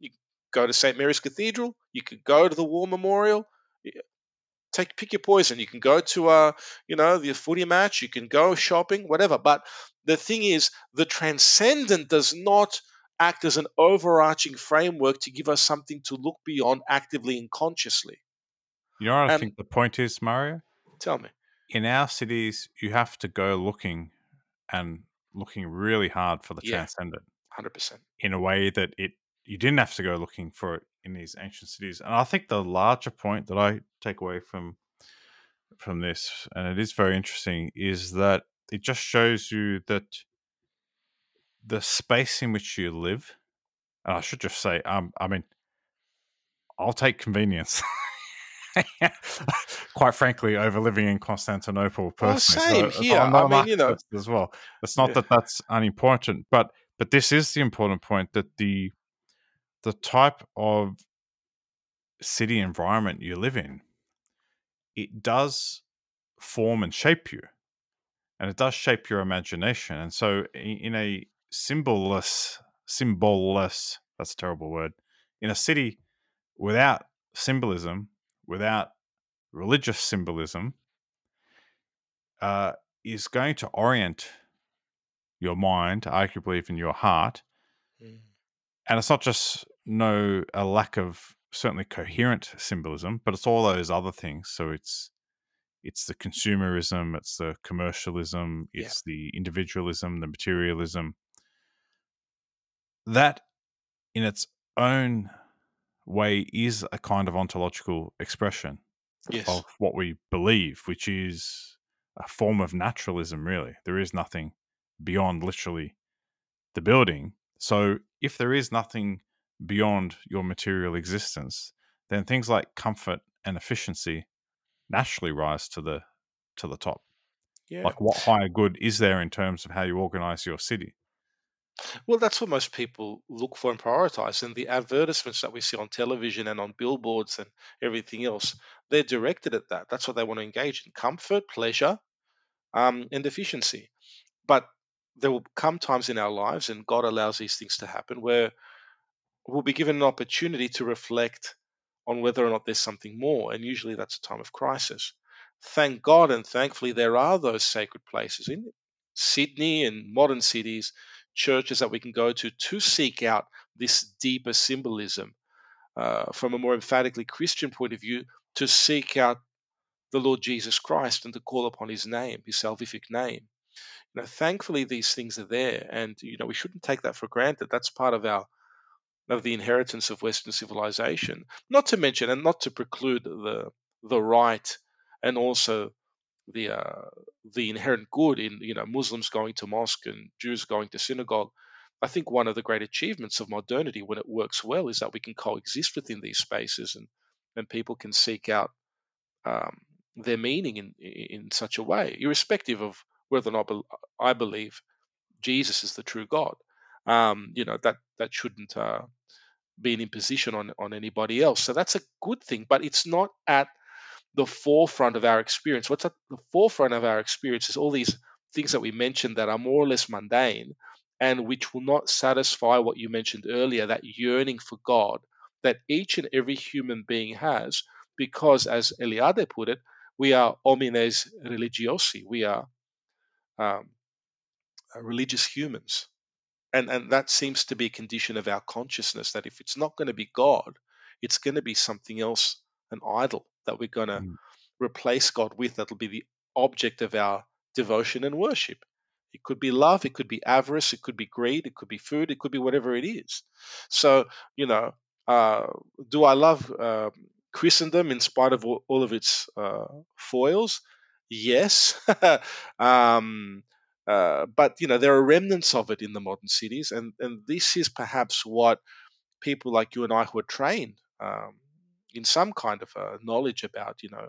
you go to St. Mary's Cathedral, you could go to the War Memorial, take pick your poison. You can go to uh, you know, the footy match, you can go shopping, whatever. But the thing is, the transcendent does not act as an overarching framework to give us something to look beyond actively and consciously. You know what I think the point is, Mario? Tell me. In our cities, you have to go looking and looking really hard for the yeah, transcendent. 100%. In a way that it you didn't have to go looking for it in these ancient cities. And I think the larger point that I take away from from this, and it is very interesting, is that it just shows you that the space in which you live, and I should just say, um, I mean, I'll take convenience. quite frankly, over living in Constantinople oh, personally. Well, same so, here. I mean, you know, as well. It's not yeah. that that's unimportant, but but this is the important point that the the type of city environment you live in, it does form and shape you, and it does shape your imagination. And so, in a symbolless, symbolless, that's a terrible word, in a city without symbolism, without religious symbolism uh, is going to orient your mind, arguably even your heart. Mm. And it's not just no a lack of certainly coherent symbolism, but it's all those other things. So it's it's the consumerism, it's the commercialism, it's yeah. the individualism, the materialism. That in its own way is a kind of ontological expression yes. of what we believe, which is a form of naturalism, really. There is nothing beyond literally the building. So if there is nothing beyond your material existence, then things like comfort and efficiency naturally rise to the to the top. Yeah. Like what higher good is there in terms of how you organize your city? Well, that's what most people look for and prioritize. And the advertisements that we see on television and on billboards and everything else, they're directed at that. That's what they want to engage in comfort, pleasure, um, and efficiency. But there will come times in our lives, and God allows these things to happen, where we'll be given an opportunity to reflect on whether or not there's something more. And usually that's a time of crisis. Thank God and thankfully there are those sacred places in Sydney and modern cities, churches that we can go to to seek out this deeper symbolism uh, from a more emphatically Christian point of view, to seek out the Lord Jesus Christ and to call upon his name, his salvific name. You know, thankfully these things are there and you know we shouldn't take that for granted. That's part of our of the inheritance of Western civilization. Not to mention, and not to preclude the the right and also the uh, the inherent good in you know Muslims going to mosque and Jews going to synagogue. I think one of the great achievements of modernity, when it works well, is that we can coexist within these spaces and and people can seek out um, their meaning in in such a way, irrespective of whether or not I believe Jesus is the true God. Um, you know that that shouldn't uh, be an imposition on on anybody else. So that's a good thing, but it's not at the forefront of our experience. What's at the forefront of our experience is all these things that we mentioned that are more or less mundane and which will not satisfy what you mentioned earlier that yearning for God that each and every human being has, because as Eliade put it, we are homines religiosi, we are um, religious humans. And, and that seems to be a condition of our consciousness that if it's not going to be God, it's going to be something else, an idol that we're going to mm. replace God with, that'll be the object of our devotion and worship. It could be love, it could be avarice, it could be greed, it could be food, it could be whatever it is. So, you know, uh, do I love uh, Christendom in spite of all, all of its uh, foils? Yes. um, uh, but you know there are remnants of it in the modern cities, and and this is perhaps what people like you and I who are trained um, in some kind of uh, knowledge about you know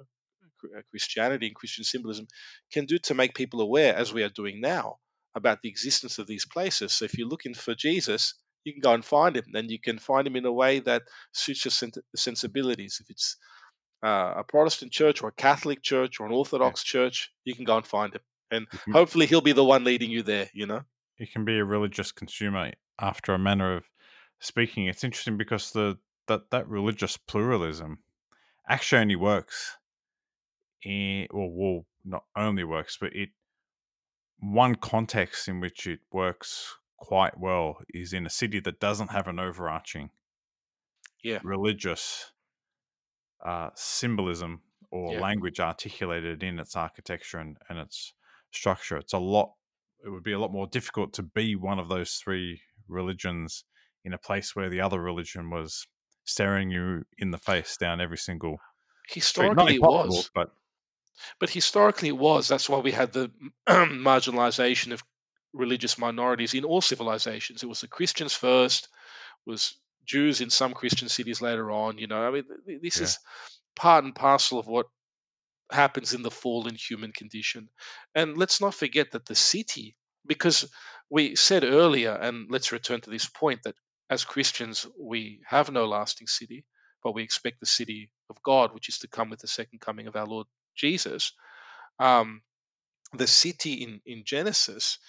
uh, Christianity and Christian symbolism can do to make people aware, as we are doing now, about the existence of these places. So if you're looking for Jesus, you can go and find him, and you can find him in a way that suits your sensibilities. If it's uh, a Protestant church or a Catholic church or an Orthodox yeah. church, you can go and find him and hopefully he'll be the one leading you there. You know, he can be a religious consumer after a manner of speaking. It's interesting because the that that religious pluralism actually only works in well, well not only works, but it one context in which it works quite well is in a city that doesn't have an overarching yeah religious uh, symbolism or yeah. language articulated in its architecture and, and its structure. It's a lot. It would be a lot more difficult to be one of those three religions in a place where the other religion was staring you in the face down every single. Historically, it was, but but historically it was. That's why we had the marginalization of religious minorities in all civilizations. It was the Christians first, was Jews in some Christian cities later on. You know, I mean, this yeah. is part and parcel of what happens in the fallen human condition. And let's not forget that the city, because we said earlier, and let's return to this point, that as Christians, we have no lasting city, but we expect the city of God, which is to come with the second coming of our Lord Jesus. Um, the city in, in Genesis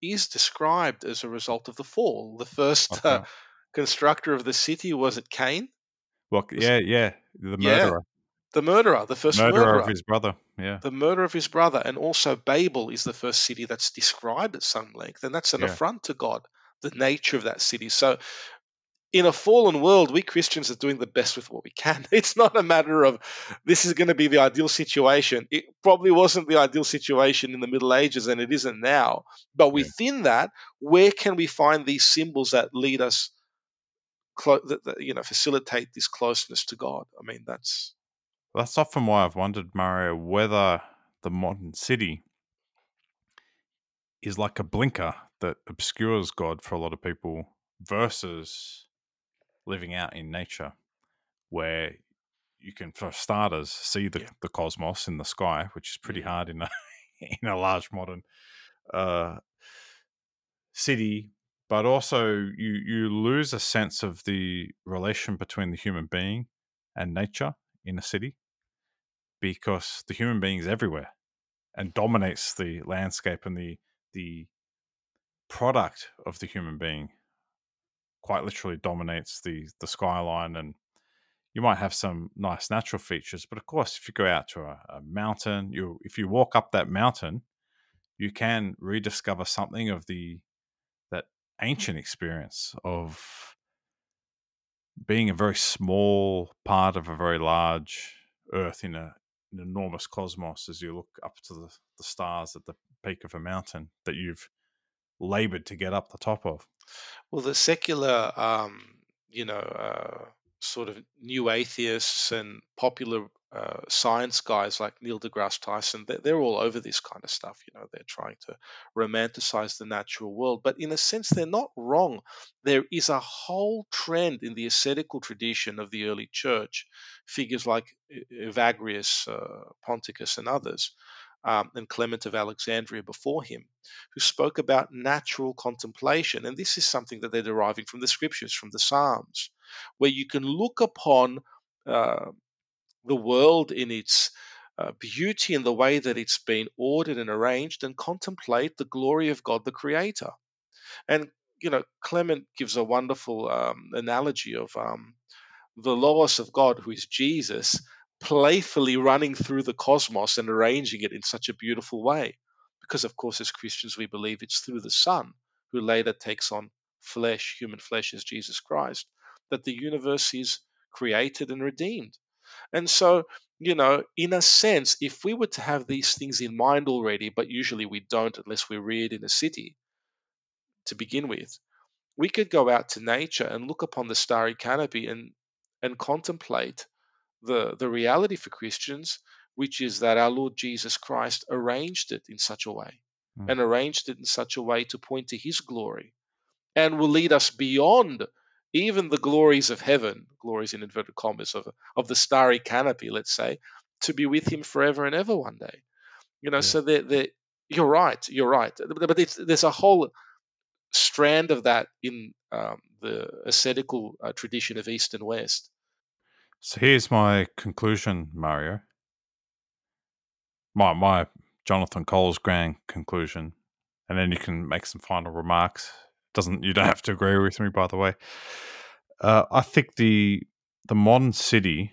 is described as a result of the fall. The first okay. uh, constructor of the city was it Cain? Well, yeah, yeah, the murderer. Yeah the murderer, the first murderer, murderer, of his brother. Yeah, the murder of his brother, and also Babel is the first city that's described at some length, and that's an yeah. affront to God, the nature of that city. So, in a fallen world, we Christians are doing the best with what we can. It's not a matter of this is going to be the ideal situation. It probably wasn't the ideal situation in the Middle Ages, and it isn't now. But within yeah. that, where can we find these symbols that lead us? Clo- that, that, you know facilitate this closeness to God. I mean that's that's often why I've wondered, Mario, whether the modern city is like a blinker that obscures God for a lot of people versus living out in nature where you can for starters see the, Yeah. the cosmos in the sky which is pretty Mhm. hard in a in a large modern uh city but also you you lose a sense of the relation between the human being and nature in a city because the human being is everywhere and dominates the landscape and the the product of the human being quite literally dominates the the skyline and you might have some nice natural features but of course if you go out to a, a mountain you if you walk up that mountain you can rediscover something of the that ancient experience of being a very small part of a very large earth in a an enormous cosmos as you look up to the, the stars at the peak of a mountain that you've labored to get up the top of Well, the secular, um, you know, uh, sort of new atheists and popular uh, science guys like Neil deGrasse Tyson, they're, they're all over this kind of stuff. You know, they're trying to romanticize the natural world, but in a sense, they're not wrong. There is a whole trend in the ascetical tradition of the early church, figures like Evagrius, uh, Ponticus, and others, um, and Clement of Alexandria before him who spoke about natural contemplation. And this is something that they're deriving from the scriptures, from the Psalms, where you can look upon uh, the world in its uh, beauty and the way that it's been ordered and arranged and contemplate the glory of God the Creator. And, you know, Clement gives a wonderful um, analogy of um, the Logos of God, who is Jesus, playfully running through the cosmos and arranging it in such a beautiful way. Because, of course, as Christians, we believe it's through the Son, who later takes on flesh, human flesh, as Jesus Christ, that the universe is created and redeemed. And so, you know, in a sense, if we were to have these things in mind already, but usually we don't unless we're reared in a city to begin with, we could go out to nature and look upon the starry canopy and and contemplate the the reality for Christians, which is that our Lord Jesus Christ arranged it in such a way, Mm. and arranged it in such a way to point to His glory, and will lead us beyond even the glories of heaven, glories in inverted commas of of the starry canopy, let's say, to be with Him forever and ever one day. You know, Yeah. so that that you're right, you're right, but it's, there's a whole strand of that in um, the ascetical uh, tradition of East and West. So here's my conclusion, Mario. My my Jonathan Cole's grand conclusion, and then you can make some final remarks. Doesn't you don't have to agree with me, by the way. Uh, I think the the modern city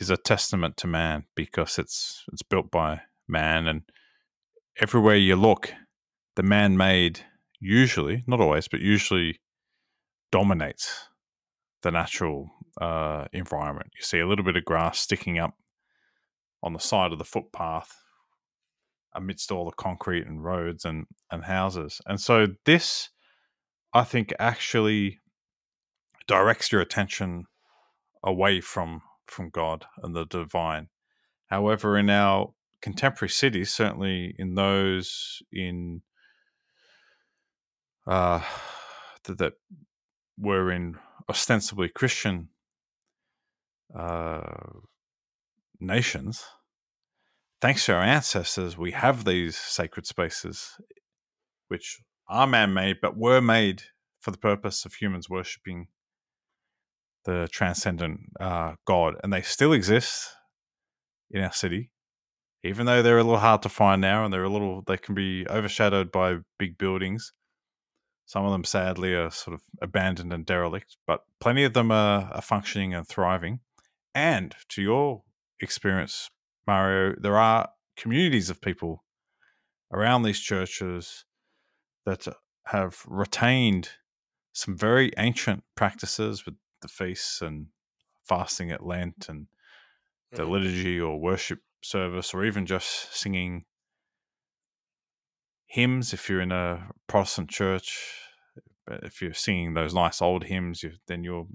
is a testament to man because it's it's built by man, and everywhere you look, the man-made usually, not always, but usually dominates the natural uh, environment. You see a little bit of grass sticking up on the side of the footpath amidst all the concrete and roads and, and houses. And so this, I think, actually directs your attention away from from God and the divine. However, in our contemporary cities, certainly in those in uh, that, that were in ostensibly Christian uh, nations, thanks to our ancestors, we have these sacred spaces, which are man made, but were made for the purpose of humans worshipping the transcendent uh, God. And they still exist in our city, even though they're a little hard to find now and they're a little, they can be overshadowed by big buildings. Some of them, sadly, are sort of abandoned and derelict, but plenty of them are, are functioning and thriving. And to your experience, Mario, there are communities of people around these churches that have retained some very ancient practices with the feasts and fasting at Lent and the Mhm. liturgy or worship service, or even just singing hymns if you're in a Protestant church. But if you're singing those nice old hymns, you, then you're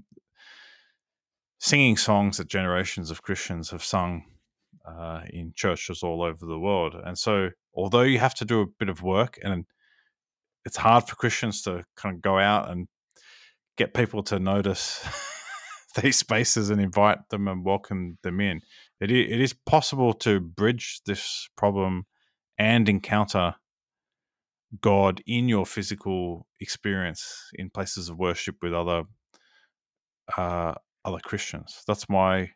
singing songs that generations of Christians have sung uh, in churches all over the world. And so, although you have to do a bit of work, and it's hard for Christians to kind of go out and get people to notice these spaces and invite them and welcome them in. It it is possible to bridge this problem and encounter God in your physical experience in places of worship with other uh, other Christians. That's my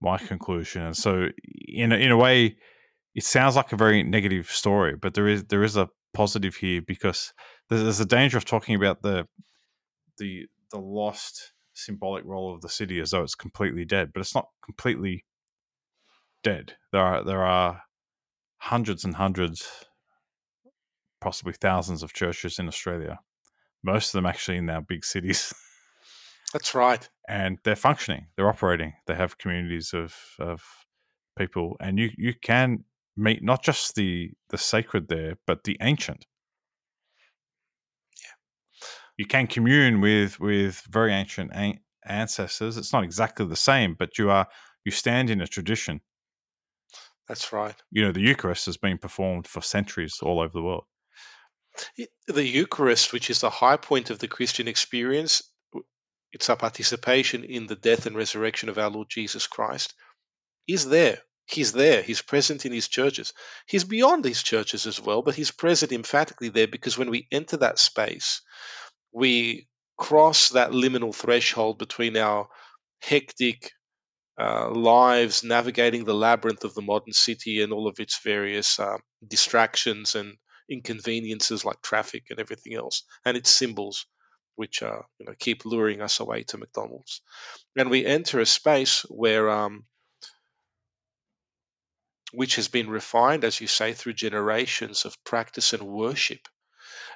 my mm-hmm. conclusion. And so, in a, in a way, it sounds like a very negative story, but there is there is a positive here because there's, there's a danger of talking about the the the lost symbolic role of the city as though it's completely dead, but it's not completely dead. There are there are hundreds and hundreds, possibly thousands of churches in Australia. Most of them actually in our big cities. That's right. And they're functioning. They're operating. They have communities of of people, and you you can meet not just the the sacred there, but the ancient. Yeah. You can commune with with very ancient an- ancestors. It's not exactly the same, but you are you stand in a tradition. That's right. You know, the Eucharist has been performed for centuries all over the world. The Eucharist, which is the high point of the Christian experience, it's our participation in the death and resurrection of our Lord Jesus Christ, He's there He's there. He's present in his churches. He's beyond these churches as well, but he's present emphatically there because when we enter that space, we cross that liminal threshold between our hectic uh, lives navigating the labyrinth of the modern city and all of its various uh, distractions and inconveniences like traffic and everything else, and its symbols, which uh, you know keep luring us away to McDonald's. And we enter a space where um, which has been refined, as you say, through generations of practice and worship.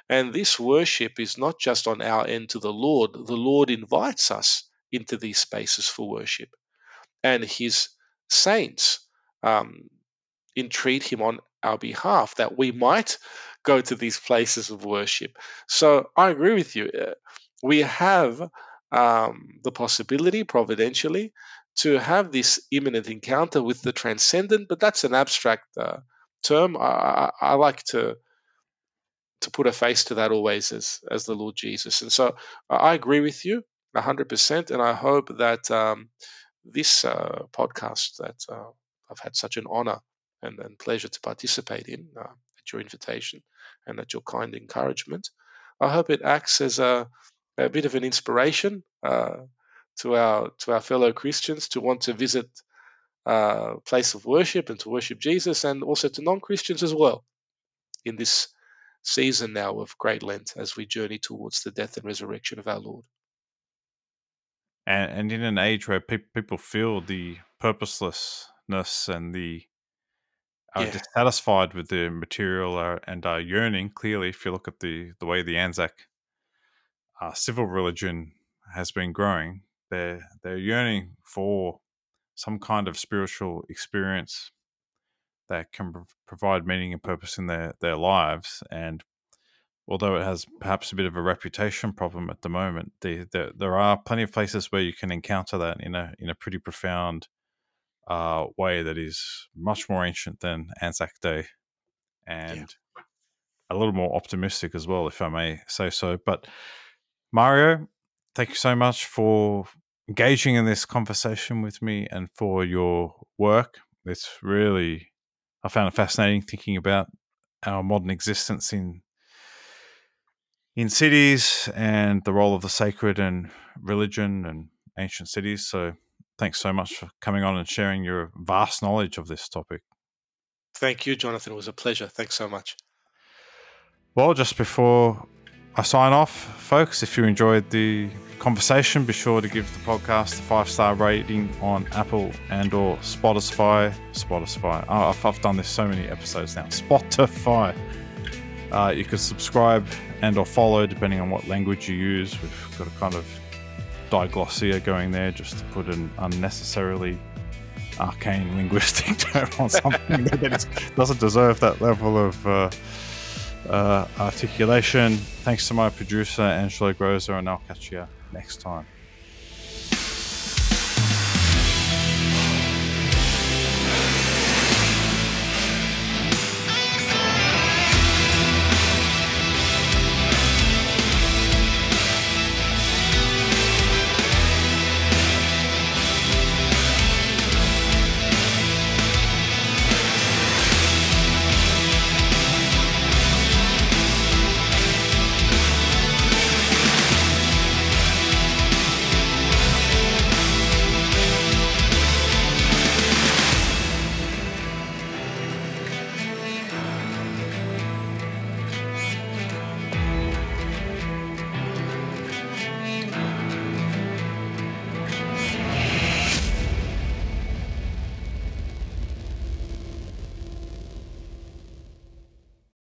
And this worship is not just on our end to the Lord, the Lord invites us into these spaces for worship. And his saints um, entreat him on our behalf that we might go to these places of worship. So I agree with you. Uh, we have um, the possibility, providentially, to have this imminent encounter with the transcendent, but that's an abstract uh, term. I, I, like to to put a face to that always as as the Lord Jesus, and so I agree with you hundred percent, and I hope that um, this uh, podcast that uh, I've had such an honor and, and pleasure to participate in uh, at your invitation and at your kind encouragement. I hope it acts as a, a bit of an inspiration uh, to our to our fellow Christians to want to visit a uh, place of worship and to worship Jesus, and also to non-Christians as well in this season now of Great Lent as we journey towards the death and resurrection of our Lord. And, and in an age where pe- people feel the purposelessness and the are yeah. dissatisfied with the material uh, and are yearning, clearly, if you look at the, the way the Anzac uh, civil religion has been growing, they're they're yearning for some kind of spiritual experience that can provide meaning and purpose in their their lives. And although it has perhaps a bit of a reputation problem at the moment, the, the, there are plenty of places where you can encounter that in a in a pretty profound uh, way that is much more ancient than Anzac Day, and yeah. a little more optimistic as well, if I may say so. But Mario, thank you so much for engaging in this conversation with me and for your work. It's really, I found it fascinating thinking about our modern existence in in cities and the role of the sacred and religion and ancient cities. So, thanks so much for coming on and sharing your vast knowledge of this topic. Thank you, Jonathan. It was a pleasure. Thanks so much. Well, just before I sign off, folks. If you enjoyed the conversation, be sure to give the podcast a five star rating on Apple and or Spotify. Spotify. Oh, I've, I've done this so many episodes now. Spotify. Uh, you can subscribe and or follow depending on what language you use. We've got a kind of diglossia going there just to put an unnecessarily arcane linguistic term on something that doesn't deserve that level of. Uh, uh, articulation. Thanks to my producer, Angelo Groza, and I'll catch you next time.